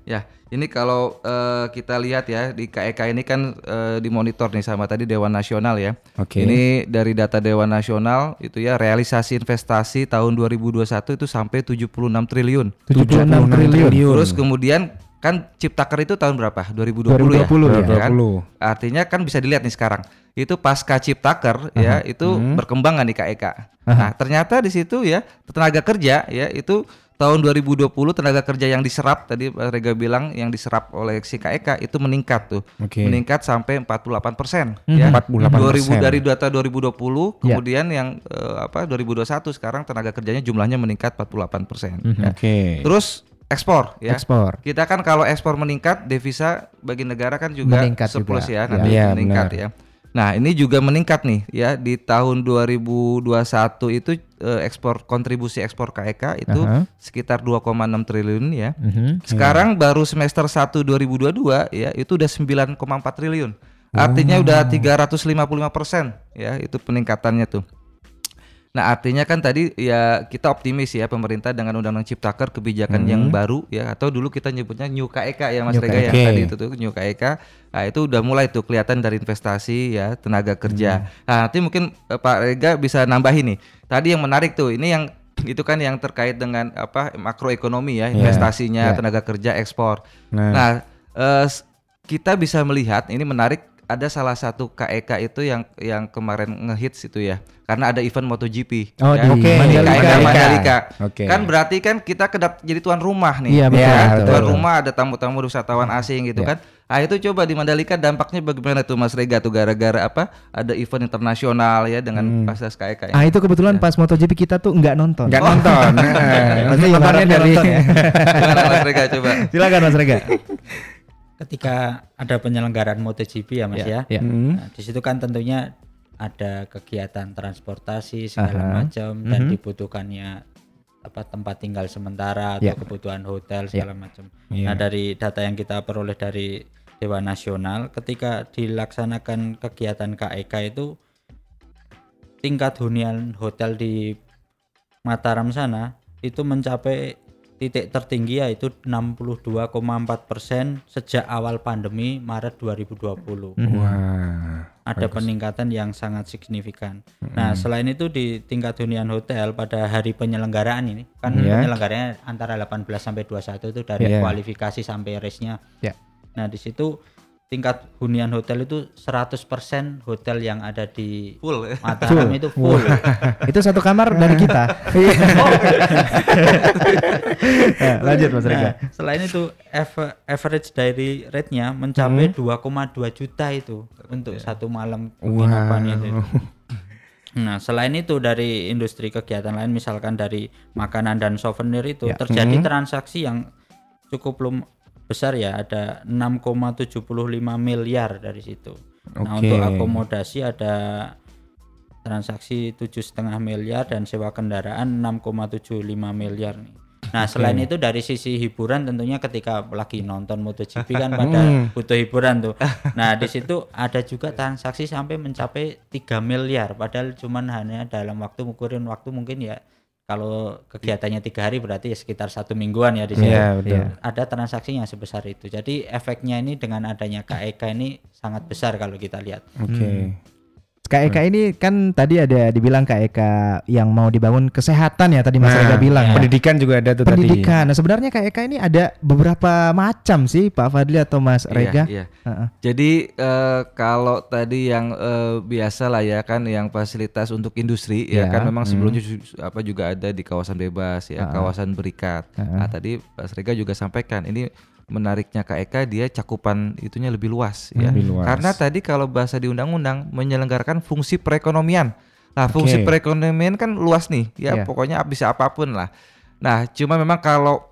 ini kalau eh, kita lihat ya di KEK ini kan eh, dimonitor nih sama tadi Dewan Nasional ya. Oke. Ini dari data Dewan Nasional itu ya realisasi investasi tahun 2021 itu sampai 76 triliun. 76 triliun. Terus kemudian kan Ciptaker itu tahun berapa? 2020, 2020 ya. ya. kan? 2020. Artinya kan bisa dilihat nih sekarang. Itu pasca Ciptaker ya, itu berkembang nggak nih KEK. Nah, ternyata di situ ya tenaga kerja ya itu tahun 2020 tenaga kerja yang diserap tadi Pak Rega bilang yang diserap oleh si KEK itu meningkat tuh. Oke. Meningkat sampai 48 persen ya. 48%. 2000 dari data 2020 kemudian yang eh, apa 2021 sekarang tenaga kerjanya jumlahnya meningkat 48 persen. ya. Oke. Terus ekspor ya. Ekspor. Kita kan kalau ekspor meningkat, devisa bagi negara kan juga Meningkat surplus juga. ya, nanti Iya, meningkat ya. Nah, ini juga meningkat nih ya di tahun 2021 itu eh, ekspor kontribusi ekspor KEK itu Aha. sekitar 2,6 triliun ya. Mhm. Sekarang baru semester 1 2022 ya itu udah 9,4 triliun. Artinya udah 355 persen ya itu peningkatannya tuh. Nah artinya kan tadi ya kita optimis ya pemerintah dengan undang-undang Ciptaker kebijakan yang baru ya atau dulu kita nyebutnya New KEK ya Mas New Rega yang tadi itu tuh New KEK. Nah itu udah mulai tuh kelihatan dari investasi ya tenaga kerja. Nah nanti mungkin eh, Pak Rega bisa nambahin nih. Tadi yang menarik tuh ini yang itu kan yang terkait dengan apa makroekonomi ya investasinya tenaga kerja ekspor. Nah. Nah, eh, kita bisa melihat ini menarik ada salah satu KEK itu yang yang kemarin ngehits itu ya karena ada event MotoGP Oh, ya. di Oke, Mandalika. KEK Mandalika. Oke. Kan berarti kan kita kedap jadi tuan rumah nih. Iya, betul, Ya, betul. Tuan rumah ada tamu-tamu wisatawan asing gitu Ya. kan. Ah itu coba di Mandalika dampaknya bagaimana tuh Mas Rega tuh gara-gara apa? Ada event internasional ya dengan pasas KEK. Ah ini. itu kebetulan pas MotoGP kita tuh nggak nonton. Nggak nonton. Nah, dari nonton ya. Mas Rega coba? Silakan Mas Rega. Ketika ada penyelenggaraan MotoGP ya Mas ya. Ya. Nah, di situ kan tentunya ada kegiatan transportasi segala Aha. macam dan dibutuhkannya apa tempat tinggal sementara atau Ya. kebutuhan hotel segala macam. Iya. Nah, dari data yang kita peroleh dari Dewan Nasional ketika dilaksanakan kegiatan KEK itu tingkat hunian hotel di Mataram sana itu mencapai titik tertinggi yaitu 62,4 persen sejak awal pandemi Maret 2020. Wah. ada peningkatan yang sangat signifikan. Nah, selain itu di tingkat hunian hotel pada hari penyelenggaraan ini kan Iya. penyelenggaranya antara 18 sampai 21 itu dari Iya. kualifikasi sampai race-nya. Ya. Nah, di situ tingkat hunian hotel itu 100% hotel yang ada di Full. Mataram itu full. Itu satu kamar dari kita. Nah, lanjut Mas Rega. Nah, selain itu average daily rate-nya mencapai 2,2 juta itu untuk satu malam penginapan itu. Nah, selain itu dari industri kegiatan lain misalkan dari makanan dan souvenir itu Ya. terjadi transaksi yang cukup lum besar ya, ada 6,75 miliar dari situ. Nah, Oke. untuk akomodasi ada transaksi tujuh setengah miliar dan sewa kendaraan 6,75 miliar nih. Nah selain itu dari sisi hiburan tentunya ketika lagi nonton MotoGP kan pada butuh hiburan tuh. Nah di situ ada juga transaksi sampai mencapai 3 miliar padahal cuman hanya dalam waktu ukurin waktu mungkin ya kalau kegiatannya tiga hari berarti ya sekitar satu mingguan ya di situ. Iya, betul. Ada transaksi yang sebesar itu. Jadi efeknya ini dengan adanya KEK ini sangat besar kalau kita lihat. Oke. KEK ini kan tadi ada dibilang KEK yang mau dibangun kesehatan ya tadi Mas Nah, Rega bilang ya. pendidikan juga ada tuh Pendidikan. Nah, sebenarnya KEK ini ada beberapa macam sih Pak Fadli atau Mas Rega. Iya, iya. Heeh. Jadi eh, kalau tadi yang eh, biasa lah ya kan yang fasilitas untuk industri ya Ya, kan memang sebelumnya ju- apa juga ada di kawasan bebas ya, kawasan berikat. Nah, tadi Pak Srega juga sampaikan ini menariknya KEK dia cakupan itunya lebih luas ya. Lebih luas. Karena tadi kalau bahasa di undang-undang menyelenggarakan fungsi perekonomian. Nah, fungsi perekonomian kan luas nih ya, Iya. pokoknya bisa apa pun lah. Nah, cuma memang kalau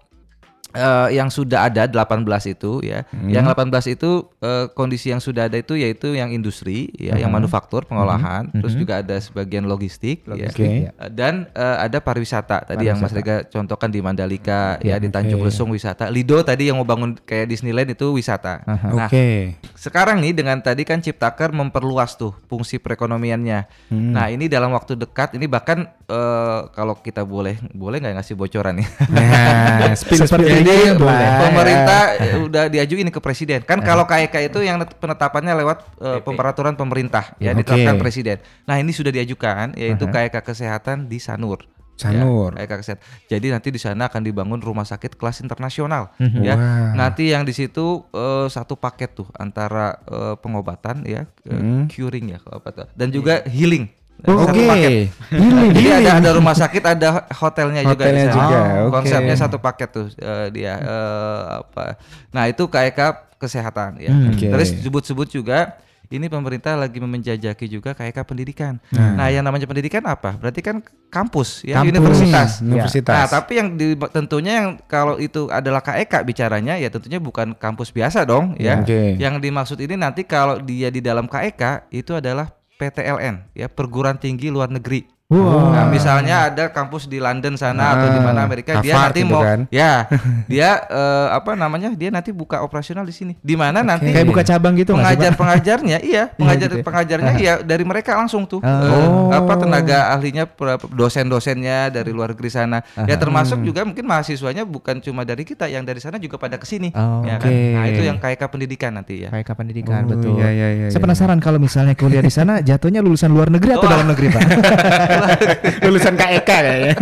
eh, yang sudah ada 18 itu ya. Hmm. Yang 18 itu eh, kondisi yang sudah ada itu yaitu yang industri ya, yang manufaktur, pengolahan, terus juga ada sebagian logistik, ya. Oke. Eh, dan eh, ada pariwisata tadi yang Mas Rega contohkan di Mandalika ya di Tanjung. Lesung wisata. Lido tadi yang mau bangun kayak Disneyland itu wisata. Nah, Oke. sekarang nih dengan tadi kan Ciptaker memperluas tuh fungsi perekonomiannya. Hmm. Nah ini dalam waktu dekat ini bahkan eh, kalau kita boleh boleh nggak ngasih bocoran nih. Nah, spill spill Jadi dikit boleh. lah. pemerintah eh, udah diajuin ke presiden. Kan kalau KEK itu yang penetapannya lewat eh, peraturan pemerintah ya Oke. ditetapkan presiden. Nah ini sudah diajukan yaitu KEK kesehatan di Sanur. Sanur. Ya, KEK kesehatan. Jadi nanti di sana akan dibangun rumah sakit kelas internasional. Mhm. Ya. Wah. Nanti yang di situ eh, satu paket tuh antara eh, pengobatan ya, eh, curing ya kalau apa tuh. dan juga healing. Oh, Oke. paket. Jadi ada ada rumah sakit, ada hotelnya juga Hotelnya sana. juga, Oh, oke. Konsepnya satu paket tuh eh, dia eh, apa. Nah, itu KEK kesehatan ya. Hmm, oke. Terus sebut-sebut juga ini pemerintah lagi menjajaki juga KEK pendidikan. Nah, yang namanya pendidikan apa? Berarti kan kampus ya, Kampus. universitas. Universitas. Nah, tapi yang di, tentunya yang kalau itu adalah KEK bicaranya ya tentunya bukan kampus biasa dong ya. Oke. Yang dimaksud ini nanti kalau dia di dalam KEK itu adalah PTLN ya, perguruan tinggi luar negeri. Wow. Nah, misalnya ada kampus di London sana atau di mana Amerika dia nanti gitu mau kan. ya, dia eh, apa namanya? Dia nanti buka operasional di sini. Di mana nanti Kayak buka cabang gitu pengajar-pengajarnya iya, pengajar gitu ya. pengajarnya iya dari mereka langsung tuh. Oh. Eh, apa tenaga ahlinya dosen-dosennya dari luar negeri sana. Ya termasuk juga mungkin mahasiswanya bukan cuma dari kita, yang dari sana juga pada ke sini. Oh, ya kan? oke. Nah, itu yang KK pendidikan nanti ya. KEK pendidikan Oh, betul. iya, iya, iya, Saya iya. penasaran kalau misalnya kuliah di sana jatuhnya lulusan luar negeri atau dalam negeri, Pak? Lulusan KEK kayaknya.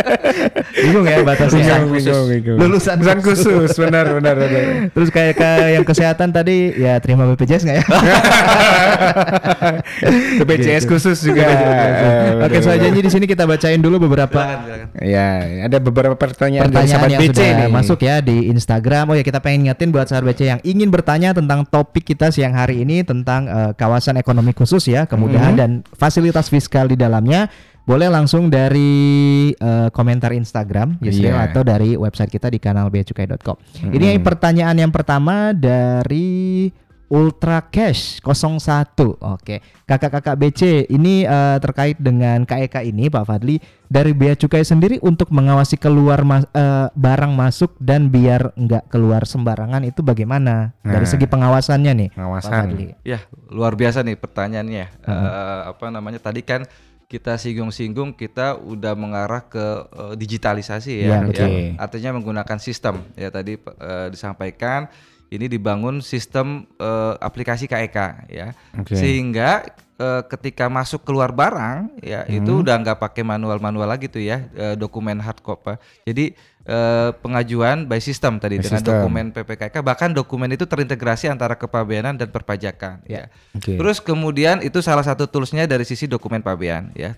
Bingung ya batasnya. Bingung, bingung, bingung. Lulusan Lulusan khusus, benar benar benar. Terus kayak ke yang kesehatan tadi ya terima BPJS nggak ya? BPJS Gitu. khusus juga. Oke, benar, saya benar. janji di sini kita bacain dulu beberapa Ya, ada beberapa pertanyaan, dari pertanyaan sahabat yang BC sudah nih. masuk ya di Instagram. Oh ya kita pengen ngingetin buat sahabat BC yang ingin bertanya tentang topik kita siang hari ini tentang eh, kawasan ekonomi khusus ya, kemudahan Mhm. dan fasilitas fiskal di dalamnya. Boleh langsung dari eh, komentar Instagram Yusril Iya. atau dari website kita di kanal beacukai.com. Ini pertanyaan yang pertama dari Ultra Cash 01. Oke, kakak-kakak BC ini eh, terkait dengan KEK ini Pak Fadli dari Bea Cukai sendiri untuk mengawasi keluar mas- eh, barang masuk dan biar nggak keluar sembarangan itu bagaimana dari Nah. segi pengawasannya nih Pak Pengawasan. Fadli? Ya, luar biasa nih pertanyaannya. Eh, apa namanya? Tadi kan kita singgung-singgung kita udah mengarah ke eh, digitalisasi Iya, ya, betul. ya. Artinya menggunakan sistem ya tadi eh, disampaikan ini dibangun sistem eh, aplikasi KEK ya. Oke. Sehingga eh, ketika masuk keluar barang ya Hmm. itu udah nggak pakai manual-manual lagi tuh ya eh, dokumen hard copy. Jadi eh, pengajuan by system tadi By dengan system. dokumen PPKK bahkan dokumen itu terintegrasi antara kepabeanan dan perpajakan ya. Oke. Terus kemudian itu salah satu toolsnya dari sisi dokumen pabean ya.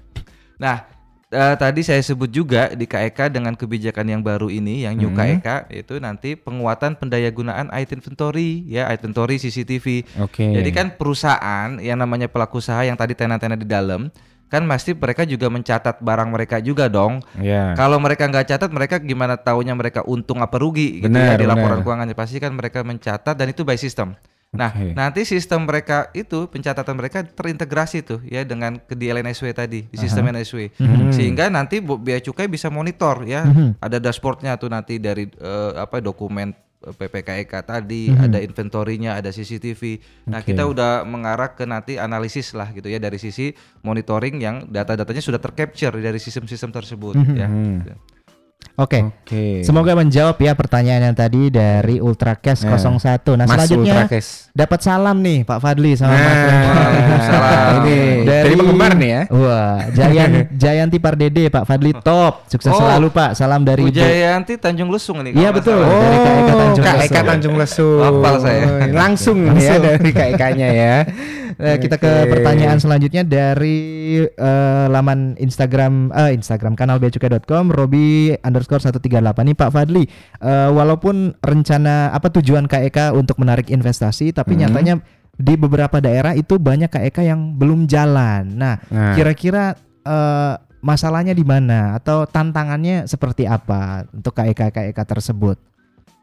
Nah eh, tadi saya sebut juga di KEK dengan kebijakan yang baru ini yang new KEK itu nanti penguatan pendayagunaan IT inventory ya IT inventory CCTV. Oke. Jadi kan perusahaan yang namanya pelaku usaha yang tadi tenan-tenan di dalam kan pasti mereka juga mencatat barang mereka juga dong. Ya. Kalau mereka nggak catat, mereka gimana taunya mereka untung apa rugi gitu ya di laporan benar. keuangannya pasti kan mereka mencatat dan itu by system. Nah, Oke. nanti sistem mereka itu pencatatan mereka terintegrasi tuh ya dengan ke di LNSW tadi, di sistem NSW. Mhm. Sehingga nanti Bu- Bea Cukai bisa monitor ya. Ada dashboardnya tuh nanti dari eh, apa dokumen PPKEK tadi, ada inventorinya, ada CCTV. Nah, kita udah mengarah ke nanti analisis lah gitu ya dari sisi monitoring yang data-datanya sudah tercapture dari sistem-sistem tersebut ya. Oke. Oke. Semoga menjawab ya pertanyaan yang tadi dari Ultracast Ya. 01. Nah, Mas selanjutnya dapat salam nih Pak Fadli sama Nah, Mas. Waalaikumsalam. Ini dari penggemar nih ya. Wah, Jayan Jayanti Pardede Pak Fadli top. Sukses Oh. selalu Pak. Salam dari Bu Ibu. Jayanti Tanjung Lesung nih. Iya, betul. salah. Dari KEK Tanjung Kak Lesung. Eka Tanjung Lesung. Hafal saya. Langsung, nih ya dari Kak Ekanya ya. Eh, kita ke pertanyaan selanjutnya dari eh, laman Instagram eh, Instagram kanal beacukai.com Robi underscore 138 nih Pak Fadli eh, walaupun rencana apa tujuan KEK untuk menarik investasi tapi Hmm. nyatanya di beberapa daerah itu banyak KEK yang belum jalan nah Nah. kira-kira eh, masalahnya di mana atau tantangannya seperti apa untuk KEK KEK tersebut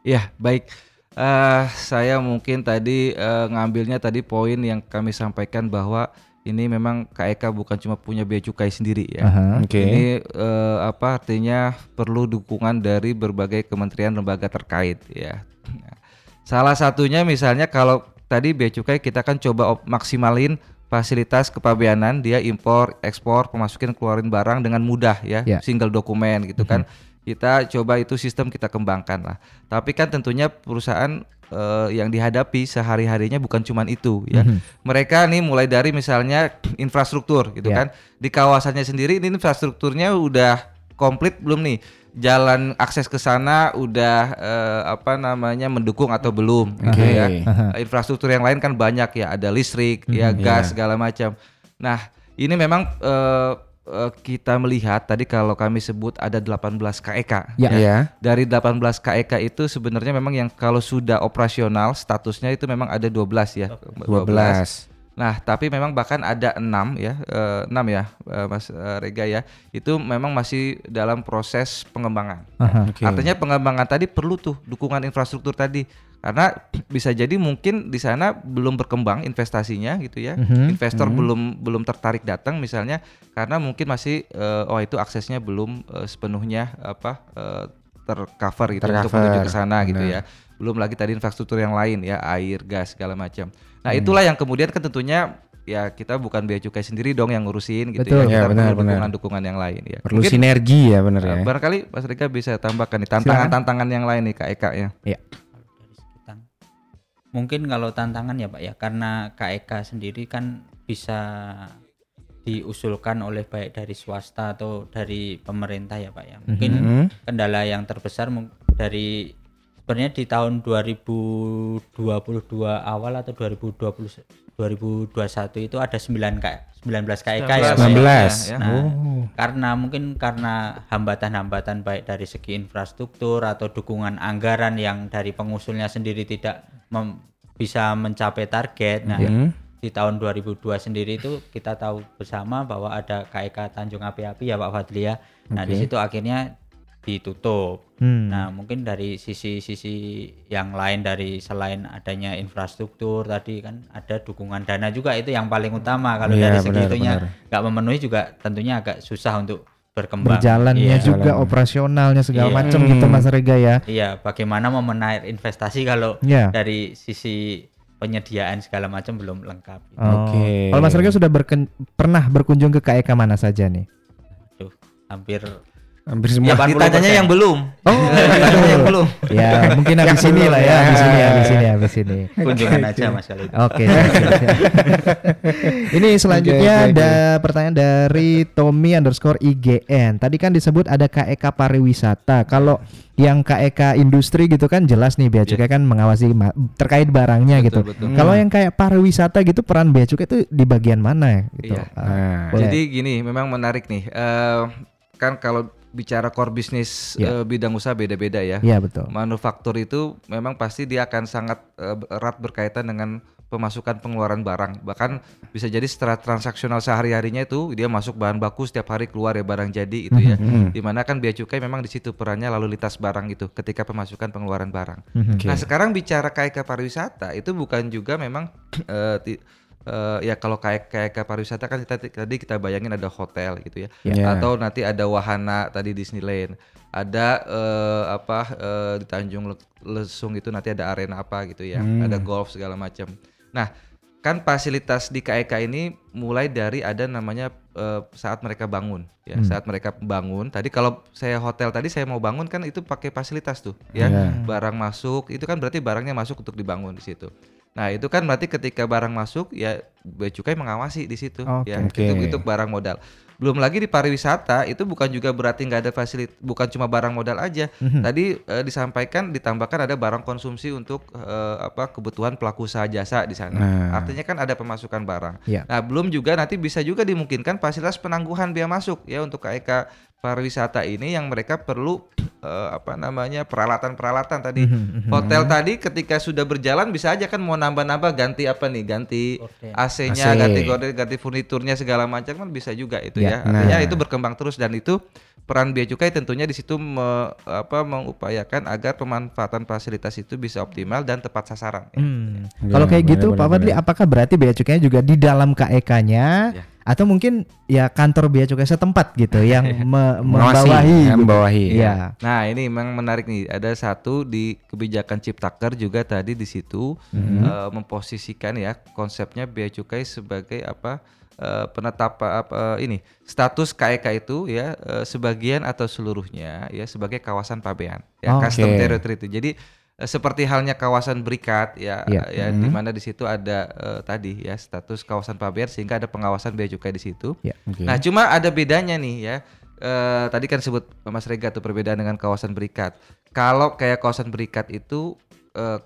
Ya, baik. Eh, saya mungkin tadi eh, ngambilnya tadi poin yang kami sampaikan bahwa ini memang KEK bukan cuma punya bea cukai sendiri ya. Aha. Oke. Ini eh, apa artinya perlu dukungan dari berbagai kementerian lembaga terkait ya. Nah, Salah satunya misalnya kalau tadi bea cukai kita kan coba op- maksimalin fasilitas kepabeanan dia impor, ekspor, pemasukin keluarin barang dengan mudah ya, Ya. single dokumen gitu kan. Kita coba itu sistem kita kembangkan lah. Tapi kan tentunya perusahaan eh, yang dihadapi sehari-harinya bukan cuman itu ya. Mereka nih mulai dari misalnya infrastruktur gitu Ya. kan. Di kawasannya sendiri ini infrastrukturnya udah komplit belum nih? Jalan akses ke sana udah eh, apa namanya mendukung atau belum gitu Oke. ya. Infrastruktur yang lain kan banyak ya, ada listrik, ya gas segala macam. Nah, ini memang eh, eh, kita melihat tadi kalau kami sebut ada 18 KEK. Ya. Iya. Dari 18 KEK itu sebenarnya memang yang kalau sudah operasional statusnya itu memang ada 12 ya. 12. Nah, tapi memang bahkan ada enam ya, eh, enam ya, eh, Mas Rega ya. Itu memang masih dalam proses pengembangan. Aha. Oke. Artinya pengembangan tadi perlu tuh dukungan infrastruktur tadi. Karena bisa jadi mungkin di sana belum berkembang investasinya gitu ya. Mhm. Investor belum belum tertarik datang misalnya karena mungkin masih eh, oh itu aksesnya belum eh, sepenuhnya apa eh, tercover gitu untuk menuju ke sana gitu benar. ya. Belum lagi tadi infrastruktur yang lain ya, air, gas segala macam. Nah, itulah yang kemudian kan tentunya ya kita bukan bea cukai sendiri dong yang ngurusin gitu Betul. ya. Ya, Kita benar, perlu benar. dukungan-dukungan yang lain ya. Perlu Mungkin, sinergi ya bener eh, ya. barangkali Mas Rika bisa tambahkan nih tantangan-tantangan yang lain nih Kak Eka ya. Iya. Mungkin kalau tantangan ya pak ya karena KEK sendiri kan bisa diusulkan oleh baik dari swasta atau dari pemerintah ya pak ya mungkin Mhm. kendala yang terbesar dari sebenarnya di tahun 2022 awal atau 2020 2021 itu ada 9 K 19 KEK ya Pak, ya. 19. ya. Nah, Oh. karena mungkin karena hambatan-hambatan baik dari segi infrastruktur atau dukungan anggaran yang dari pengusulnya sendiri tidak mem- bisa mencapai target. Nah, Mhm. di tahun 2002 sendiri itu kita tahu bersama bahwa ada KEK Tanjung Api-Api ya Pak Fadli ya. Nah, di situ akhirnya ditutup. Hmm. Nah, mungkin dari sisi-sisi yang lain dari selain adanya infrastruktur tadi kan ada dukungan dana juga itu yang paling utama. Kalau Iya, dari segi benar, itunya nggak memenuhi juga tentunya agak susah untuk berkembang. berjalannya Iya. juga Jalan. operasionalnya segala Iya. macam gitu Mas Rega ya. Iya, bagaimana mau menarik investasi kalau Iya. dari sisi penyediaan segala macam belum lengkap. gitu. Oh. Oke. Kalau Mas Rega sudah berken- pernah berkunjung ke KEK mana saja nih? Aduh, hampir Hampir semua. Ya, ditanyanya yang belum. Oh, yang belum. ya mungkin habis ini lah ya, belum, habis ya. ini, habis ini, habis ini. Kunjungan aja Mas Khalid. Oke. Ini selanjutnya ada pertanyaan dari Tommy underscore IGN. Tadi kan disebut ada KEK pariwisata. Kalau yang KEK industri gitu kan jelas nih bea cukai kan mengawasi terkait barangnya Betul, gitu. betul. Kalau yang kayak pariwisata gitu peran bea cukai itu di bagian mana gitu. Iya. Ah, Nah. Jadi gini, memang menarik nih. Eh, kan kalau bicara core bisnis Ya. eh, bidang usaha beda-beda ya. Iya betul. Manufaktur itu memang pasti dia akan sangat eh, erat berkaitan dengan pemasukan pengeluaran barang. Bahkan bisa jadi setelah transaksional sehari-harinya itu dia masuk bahan baku setiap hari keluar ya barang jadi itu ya. Di mana kan bea cukai memang di situ perannya lalu lintas barang itu ketika pemasukan pengeluaran barang. Mhm. Nah sekarang bicara KIK pariwisata itu bukan juga memang eh, eh, ya kalau kayak KIK pariwisata kan kita tadi kita bayangin ada hotel gitu ya, Ya. atau nanti ada wahana tadi Disneyland, ada eh, apa eh, di Tanjung Le- Lesung itu nanti ada arena apa gitu ya, ada golf segala macam. Nah kan fasilitas di KIK ini mulai dari ada namanya eh, saat mereka bangun ya. Saat mereka bangun tadi kalau saya hotel tadi saya mau bangun kan itu pakai fasilitas tuh ya. Iya. barang masuk itu kan berarti barangnya masuk untuk dibangun di situ nah itu kan berarti ketika barang masuk ya bea cukai mengawasi di situ Oke. ya itu itu barang modal. Belum lagi di pariwisata itu bukan juga berarti nggak ada fasilitas bukan cuma barang modal aja. Tadi eh, disampaikan ditambahkan ada barang konsumsi untuk eh, apa kebutuhan pelaku usaha jasa di sana. Nah. artinya kan ada pemasukan barang. Iya. Nah, belum juga nanti bisa juga dimungkinkan fasilitas penangguhan biaya masuk ya untuk KEK pariwisata ini yang mereka perlu eh, apa namanya peralatan-peralatan tadi. Hotel tadi ketika sudah berjalan bisa aja kan mau nambah-nambah ganti apa nih? Ganti AC-nya, AC. ganti gorden, ganti furniturnya segala macam kan bisa juga itu Ya. ya. Artinya Nah. itu berkembang terus dan itu peran bea cukai tentunya di situ me- apa mengupayakan agar pemanfaatan fasilitas itu bisa optimal dan tepat sasaran. ya. Hmm. Ya, Kalau kayak boleh, gitu boleh, Pak Fadli, apakah berarti bea cukainya juga di dalam KEK-nya Ya. Atau mungkin ya kantor bea cukai setempat gitu yang me- membawahi ya, gitu. membawahi, Iya. Nah ini memang menarik nih. Ada satu di kebijakan Ciptaker juga tadi di situ Mhm. eh, memposisikan ya konsepnya bea cukai sebagai apa eh, penetapan apa ini status KEK itu ya eh, sebagian atau seluruhnya ya sebagai kawasan pabean ya Oke. custom territory itu. Jadi eh, seperti halnya kawasan berikat ya Iya. ya di mana di situ ada eh, tadi ya status kawasan pabean sehingga ada pengawasan bea cukai di situ. Ya. Oke. Nah, cuma ada bedanya nih ya. Eh, tadi kan sebut Mas Rega tuh perbedaan dengan kawasan berikat. Kalau kayak kawasan berikat itu eh,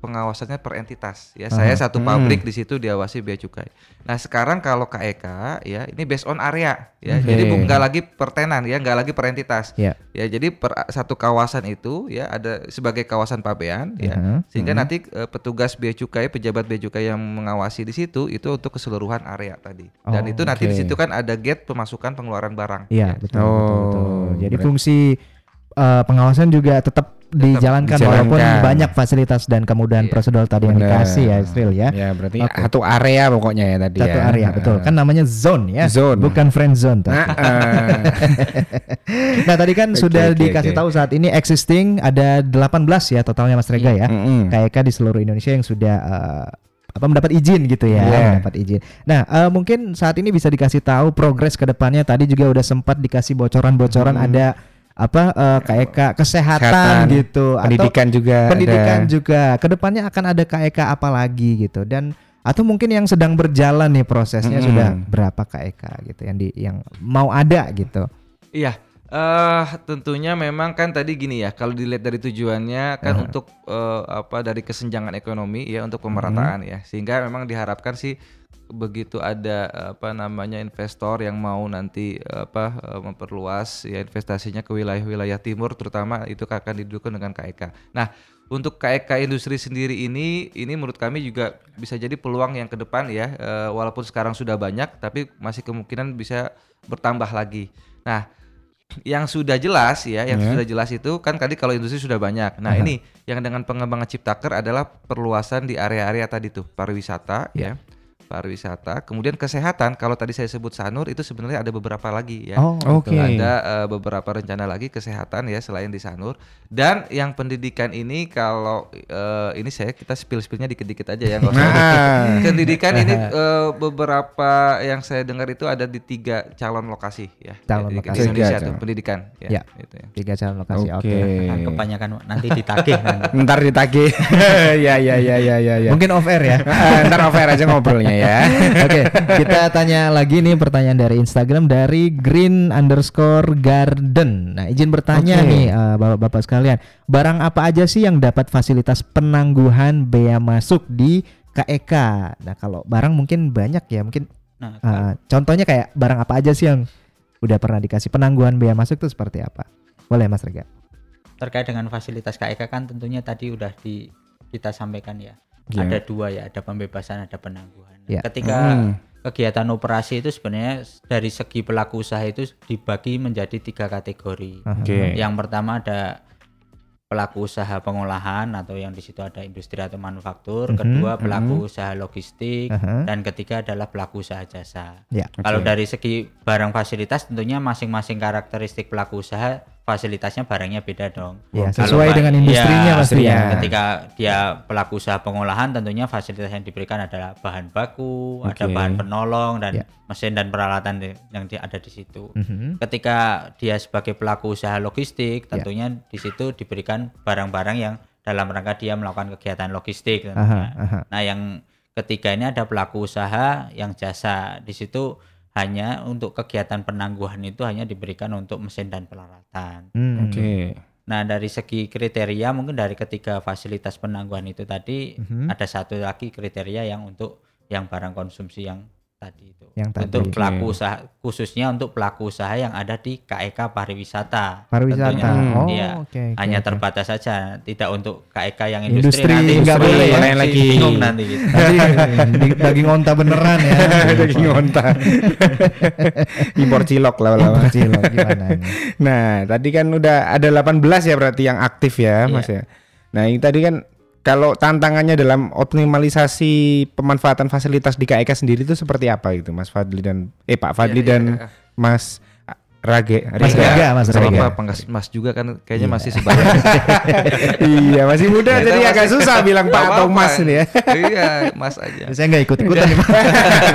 pengawasannya per entitas ya. Saya satu pabrik di situ diawasi bea cukai. Nah, sekarang kalau KEK ya ini based on area ya. Oke. Jadi bu- nggak lagi per tenan ya, nggak lagi per entitas. Ya. Ya, jadi per satu kawasan itu ya ada sebagai kawasan pabean ya. Mhm. Sehingga nanti eh, petugas bea cukai, pejabat bea cukai yang mengawasi di situ itu untuk keseluruhan area tadi. Dan Oh, itu nanti di situ kan ada gate pemasukan pengeluaran barang. Iya, ya. betul, betul, Oh, betul. Jadi berarti- fungsi eh, pengawasan juga tetap dijalankan, walaupun banyak fasilitas dan kemudahan Iya. prosedur tadi yang dikasih ya, Sril ya. Ya berarti Oke. satu area pokoknya ya tadi Satu ya. area, betul. Kan namanya zone ya, Zone. bukan friend zone. Nah, eh, Nah tadi kan Oke, sudah oke, dikasih oke. tahu saat ini existing ada 18 ya totalnya Mas Rega ya. mm-mm. KEK di seluruh Indonesia yang sudah eh, apa mendapat izin gitu ya, Iya. mendapat izin. Nah eh, mungkin saat ini bisa dikasih tahu progres ke depannya. Tadi juga udah sempat dikasih bocoran-bocoran ada apa eh, KEK kesehatan, Kesehatan, gitu pendidikan juga pendidikan ada. juga. Ke depannya akan ada KEK apa lagi gitu dan atau mungkin yang sedang berjalan nih prosesnya Mm-mm. sudah berapa KEK gitu yang di yang mau ada gitu. Iya. eh tentunya memang kan tadi gini ya, kalau dilihat dari tujuannya kan untuk eh, apa dari kesenjangan ekonomi ya untuk pemerataan ya. Sehingga memang diharapkan sih begitu ada apa namanya investor yang mau nanti apa memperluas ya investasinya ke wilayah-wilayah timur terutama itu akan didukung dengan KEK. Nah, untuk KEK industri sendiri ini ini menurut kami juga bisa jadi peluang yang ke depan ya eh, walaupun sekarang sudah banyak tapi masih kemungkinan bisa bertambah lagi. Nah, yang sudah jelas ya, yang Ya. sudah jelas itu kan tadi kalau industri sudah banyak. Nah, ini yang dengan pengembangan Ciptaker adalah perluasan di area-area tadi tuh pariwisata ya. Pariwisata, kemudian kesehatan. Kalau tadi saya sebut Sanur itu sebenarnya ada beberapa lagi ya. Oh, Oke. Ada eh, beberapa rencana lagi kesehatan ya selain di Sanur dan yang pendidikan ini kalau eh, ini saya kita spill-spillnya dikit-dikit aja ya. Nah. Pendidikan ini eh, beberapa yang saya dengar itu ada di tiga calon lokasi ya Calon di, di lokasi. Indonesia Tiga tuh calon. pendidikan ya. Ya. gitu ya. Tiga calon lokasi. Oke. Oke. Kan kebanyakan nanti ditagih nanti. Ntar ditagih. ya ya ya ya ya ya. Mungkin off air ya. Ntar over aja ngobrolnya ya. Oke, kita tanya lagi nih pertanyaan dari Instagram dari green underscore garden. Nah, izin bertanya Oke. nih eh, bapak-bapak sekalian, barang apa aja sih yang dapat fasilitas penangguhan bea masuk di KEK? Nah, kalau barang mungkin banyak ya, mungkin Nah, eh, contohnya kayak barang apa aja sih yang udah pernah dikasih penangguhan bea masuk itu seperti apa? Boleh Mas Rega? terkait dengan fasilitas KEK kan tentunya tadi udah di kita sampaikan ya. Ya. Ada dua ya, ada pembebasan, ada penangguhan. Ya. Ketika Hmm. kegiatan operasi itu sebenarnya dari segi pelaku usaha itu dibagi menjadi tiga kategori. Oke. Yang pertama ada pelaku usaha pengolahan atau yang di situ ada industri atau manufaktur, Mhm, kedua pelaku usaha logistik, Aha. dan ketiga adalah pelaku usaha jasa. Ya. Kalau dari segi barang fasilitas tentunya masing-masing karakteristik pelaku usaha fasilitasnya barangnya beda dong. Ya, Kalau sesuai Pak- dengan industrinya ya, pasti ya. Ketika dia pelaku usaha pengolahan tentunya fasilitas yang diberikan adalah bahan baku, ada Oke. bahan penolong dan Ya. mesin dan peralatan yang ada di situ. Mhm. Ketika dia sebagai pelaku usaha logistik Ya. tentunya di situ diberikan barang-barang yang dalam rangka dia melakukan kegiatan logistik Aha, aha. Nah, yang ketiga ini ada pelaku usaha yang jasa. Di situ hanya untuk kegiatan penangguhan itu hanya diberikan untuk mesin dan peralatan. Hmm. Oke. Nah, dari segi kriteria mungkin dari ketiga fasilitas penangguhan itu tadi Mhm. ada satu lagi kriteria yang untuk yang barang konsumsi yang tadi itu. Yang tadi. Untuk pelaku Oke. usaha khususnya untuk pelaku usaha yang ada di KEK pariwisata. Pariwisata. tentunya. Oh, Iya. oke, oke, Hanya oke. terbatas saja, tidak untuk KEK yang industri, Industri nanti nggak industri boleh ya? lain Lagi. bingung nanti gitu. Daging onta beneran ya. Daging onta. Impor cilok lah lama. Cilok gimana ini? Nah, tadi kan udah ada 18 ya berarti yang aktif ya, Iya. Mas ya. Nah, ini tadi kan kalau tantangannya dalam optimalisasi pemanfaatan fasilitas di KEK sendiri itu seperti apa gitu, Mas Fadli dan eh Pak Fadli Iya, dan iya. Mas Rage. Mas Rega, Mas Rega. apa-apa, Pangkas Mas juga kan kayaknya masih sebagai iya, masih muda Kita jadi agak susah bilang Pak atau. Mas ini ya. iya, Mas aja. Saya nggak ikut ikutan nih Pak.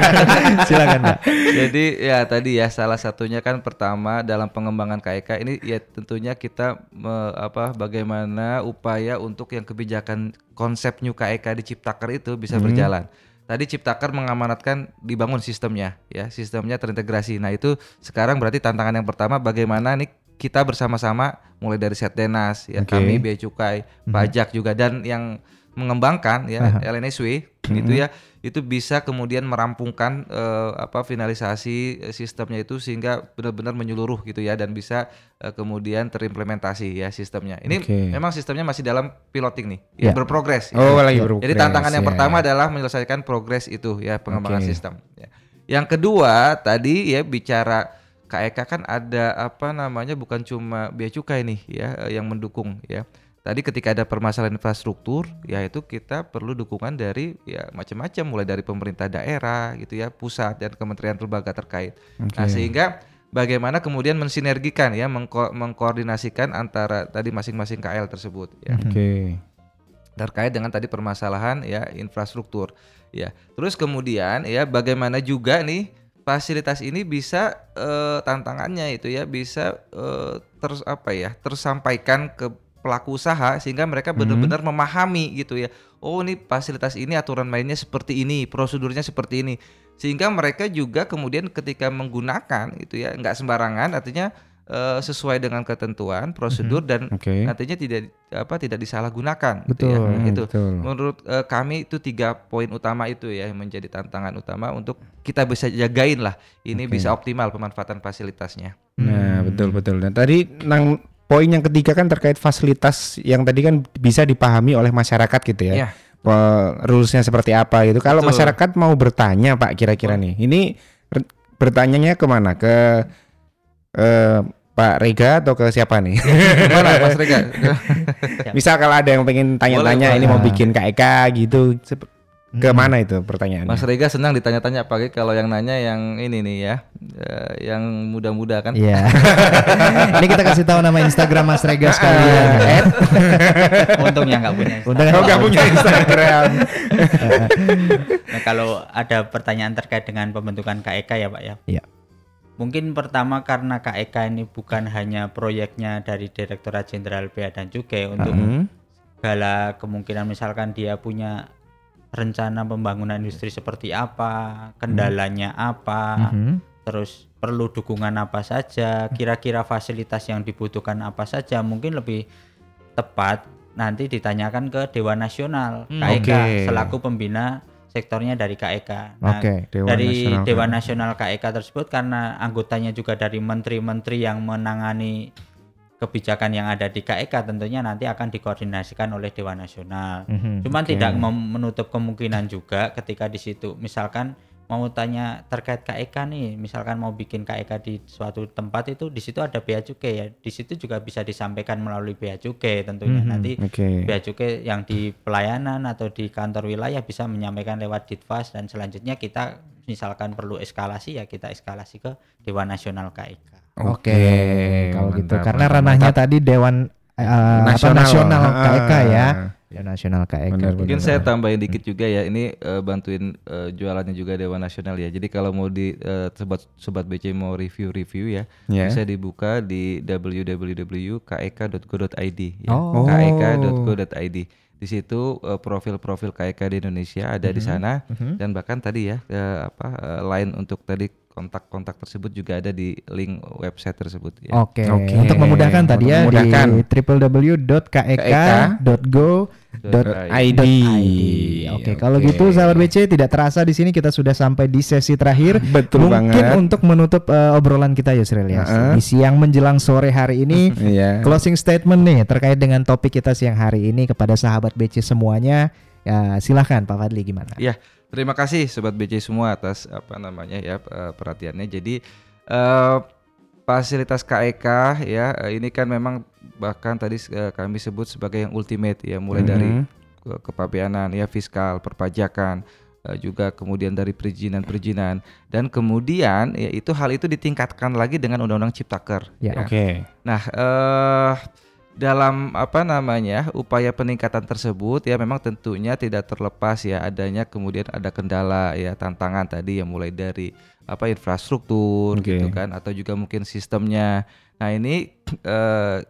Silakan Pak. Jadi ya tadi ya salah satunya kan pertama dalam pengembangan KEK ini ya tentunya kita me- apa bagaimana upaya untuk yang kebijakan konsep New KEK di Ciptaker itu bisa berjalan. Tadi Ciptaker mengamanatkan dibangun sistemnya ya, sistemnya terintegrasi. Nah, itu sekarang berarti tantangan yang pertama bagaimana nih kita bersama-sama mulai dari Setdenas ya, Oke. kami Bea Cukai, pajak juga dan yang mengembangkan ya LNSW gitu ya itu bisa kemudian merampungkan eh, apa finalisasi sistemnya itu sehingga benar-benar menyeluruh gitu ya dan bisa eh, kemudian terimplementasi ya sistemnya ini Oke. memang sistemnya masih dalam piloting nih ya, Ya. berprogres ya. Oh, lagi jadi berprogres, tantangan yang ya. pertama adalah menyelesaikan progres itu ya pengembangan Oke. sistem ya. yang kedua tadi ya bicara KEK kan ada apa namanya bukan cuma bea cukai nih ya eh, yang mendukung ya Tadi ketika ada permasalahan infrastruktur, ya itu kita perlu dukungan dari ya macam-macam. Mulai dari pemerintah daerah gitu ya, pusat dan kementerian lembaga terkait. Nah, sehingga bagaimana kemudian mensinergikan ya, mengko- mengkoordinasikan antara tadi masing-masing KL tersebut ya. Oke. terkait dengan tadi permasalahan ya infrastruktur ya. Terus kemudian ya bagaimana juga nih fasilitas ini bisa eh, tantangannya itu ya bisa eh, terus apa ya tersampaikan ke pelaku usaha sehingga mereka benar-benar memahami gitu ya oh ini fasilitas ini aturan mainnya seperti ini prosedurnya seperti ini sehingga mereka juga kemudian ketika menggunakan itu ya nggak sembarangan artinya eh, sesuai dengan ketentuan prosedur dan Oke. nantinya tidak apa tidak disalahgunakan gitu ya. Betul, Nah, itu betul. menurut eh, kami itu tiga poin utama itu ya yang menjadi tantangan utama untuk kita bisa jagain lah ini bisa optimal pemanfaatan fasilitasnya Nah, betul betul. Dan tadi nang poin yang ketiga kan terkait fasilitas yang tadi kan bisa dipahami oleh masyarakat gitu ya. Iya. Pe- Rulesnya seperti apa gitu. Kalau Betul. masyarakat mau bertanya Pak kira-kira nih, ini bertanyanya ke mana? Ke eh, Pak Rega atau ke siapa nih? gimana Mas Rega Misal kalau ada yang pengen tanya-tanya ini mau bikin KEK gitu. Sep- Ke mana itu pertanyaannya? Mas Rega senang ditanya-tanya apalagi kalau yang nanya yang ini nih ya, eh, yang muda-muda kan. Iya. Ini kita kasih tahu nama Instagram Mas Rega sekalian. Ed. Untungnya nggak punya. Untungnya Oh nggak punya Instagram. Nah, kalau ada pertanyaan terkait dengan pembentukan KEK ya Pak ya. Iya. Mungkin pertama karena KEK ini bukan hanya proyeknya dari Direktorat Jenderal Bea dan Cukai untuk segala kemungkinan misalkan dia punya rencana pembangunan industri seperti apa, kendalanya apa, Mhm. terus perlu dukungan apa saja, kira-kira fasilitas yang dibutuhkan apa saja, mungkin lebih tepat nanti ditanyakan ke Dewan Nasional Hmm, KEK oke. selaku pembina sektornya dari KEK. Nah, Oke, Dewan dari Nasional Dewan KEK. Nasional KEK tersebut karena anggotanya juga dari menteri-menteri yang menangani kebijakan yang ada di KEK tentunya nanti akan dikoordinasikan oleh Dewan Nasional. Mhm. Cuman tidak mem- menutup kemungkinan juga ketika di situ misalkan mau tanya terkait KEK nih, misalkan mau bikin KEK di suatu tempat itu di situ ada bea cukai ya. Di situ juga bisa disampaikan melalui bea cukai tentunya. Mhm. Nanti Oke. bea cukai yang di pelayanan atau di kantor wilayah bisa menyampaikan lewat Ditfas dan selanjutnya kita misalkan perlu eskalasi ya kita eskalasi ke Dewan Nasional KEK. Oke, kalau gitu mantap, karena mantap, ranahnya mantap. tadi Dewan atau Nasional. nasional Ah. KEK ya. Dewan Nasional KEK. Benar, gitu. Mungkin saya tambahin dikit juga ya, ini eh, bantuin eh, jualannya juga Dewan Nasional ya. Jadi kalau mau di eh, sobat sobat BC mau review-review ya, Ya. bisa dibuka di www.kek.go.id ya. Oh. kek.go.id. Di situ eh, profil-profil KEK di Indonesia ada di sana dan bahkan tadi ya eh, apa eh, line untuk tadi kontak-kontak tersebut juga ada di link website tersebut ya. Oke, Oke. untuk memudahkan tadi ya Memudahkan. di www.kek.go.id. Oke, kalau Oke. gitu sahabat BC tidak terasa di sini kita sudah sampai di sesi terakhir. Betul Mungkin banget. untuk menutup eh, obrolan kita Yusril ya. Heeh. Di siang menjelang sore hari ini Iya. closing statement nih terkait dengan topik kita siang hari ini kepada sahabat BC semuanya. Ya, silahkan Pak Fadli gimana? Ya, terima kasih sobat BC semua atas apa namanya ya eh, perhatiannya. Jadi eh, fasilitas KEK ya eh, ini kan memang bahkan tadi kami sebut sebagai yang ultimate ya, mulai dari ke- kepabeanan ya fiskal, perpajakan juga kemudian dari perizinan-perizinan dan kemudian ya itu hal itu ditingkatkan lagi dengan Undang-Undang Ciptaker. Ya, Oke. Nah, eh dalam apa namanya upaya peningkatan tersebut ya memang tentunya tidak terlepas ya adanya kemudian ada kendala ya tantangan tadi yang mulai dari apa infrastruktur Oke. gitu kan atau juga mungkin sistemnya. Nah ini eh,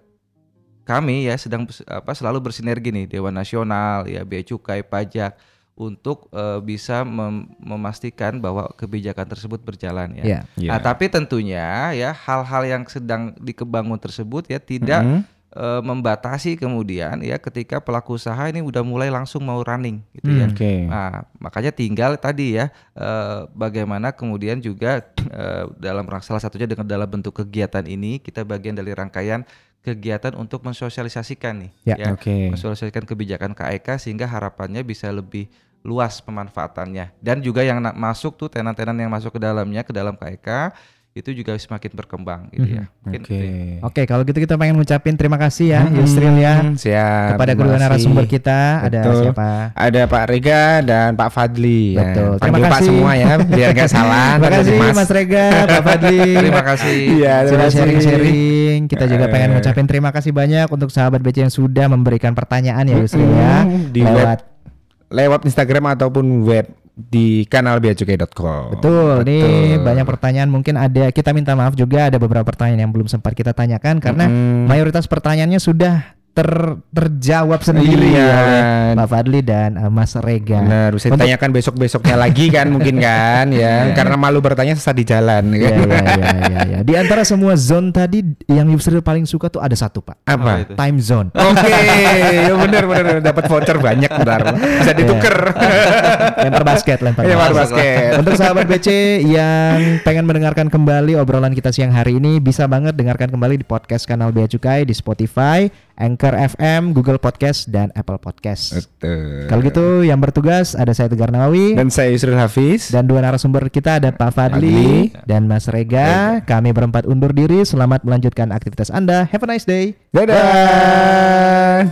kami ya sedang apa selalu bersinergi nih Dewan Nasional ya Bea Cukai Pajak untuk eh, bisa mem- memastikan bahwa kebijakan tersebut berjalan ya. Ya. Iya. Nah, tapi tentunya ya hal-hal yang sedang dikebangun tersebut ya tidak Mhm. Eh, membatasi kemudian ya ketika pelaku usaha ini udah mulai langsung mau running gitu Hmm, ya. Oke. Nah, makanya tinggal tadi ya eh, bagaimana kemudian juga eh, dalam salah satunya dengan dalam bentuk kegiatan ini kita bagian dari rangkaian kegiatan untuk mensosialisasikan nih Ya, Oke. mensosialisasikan kebijakan KEK sehingga harapannya bisa lebih luas pemanfaatannya dan juga yang masuk tuh tenan-tenan yang masuk ke dalamnya ke dalam KEK itu juga semakin berkembang gitu ya. Mungkin Oke. Oke, kalau gitu kita pengen ngucapin terima kasih ya Yusril ya Hmm, Siap. kepada kedua narasumber kita. Ada Betul. siapa? Ada Pak Rega dan Pak Fadli. ya. Betul. Panggil Terima Pak kasih. semua ya, biar nggak salah. Terima kasih jadi Mas Rega, Pak Fadli. Terima kasih. Iya, sudah sharing-sharing. Kita juga Eh. pengen ngucapin terima kasih banyak untuk sahabat BC yang sudah memberikan pertanyaan ya Yusril ya. Mm, di lewat lewat Instagram ataupun web di kanal beacukai.com. Betul, nih Betul. banyak pertanyaan mungkin ada kita minta maaf juga ada beberapa pertanyaan yang belum sempat kita tanyakan karena Mm-mm. mayoritas pertanyaannya sudah ter terjawab sendiri Iya. oleh Pak Fadli dan uh, Mas Rega. Benar, bisa Untuk- ditanyakan besok-besoknya lagi kan mungkin kan ya. Karena malu bertanya sesat di jalan. Iya, iya, iya, iya, iya. Di antara semua zone tadi yang Yusril paling suka tuh ada satu Pak, Apa? Itu? time zone. Oke, ya benar benar dapat voucher banyak ntar. Bisa ditukar. lempar basket, lempar Lempar basket. basket. Untuk sahabat BC yang pengen mendengarkan kembali obrolan kita siang hari ini bisa banget dengarkan kembali di podcast kanal Bea Cukai di Spotify, Anchor FM, Google Podcast dan Apple Podcast. Betul. Kalau gitu yang bertugas ada saya Tegar Nawawi dan, Dan saya Yusril Hafiz. dua narasumber kita ada Pak Fadli dan Mas Rega. Kami berempat undur diri. Selamat melanjutkan aktivitas Anda. Have a nice day. Dadah.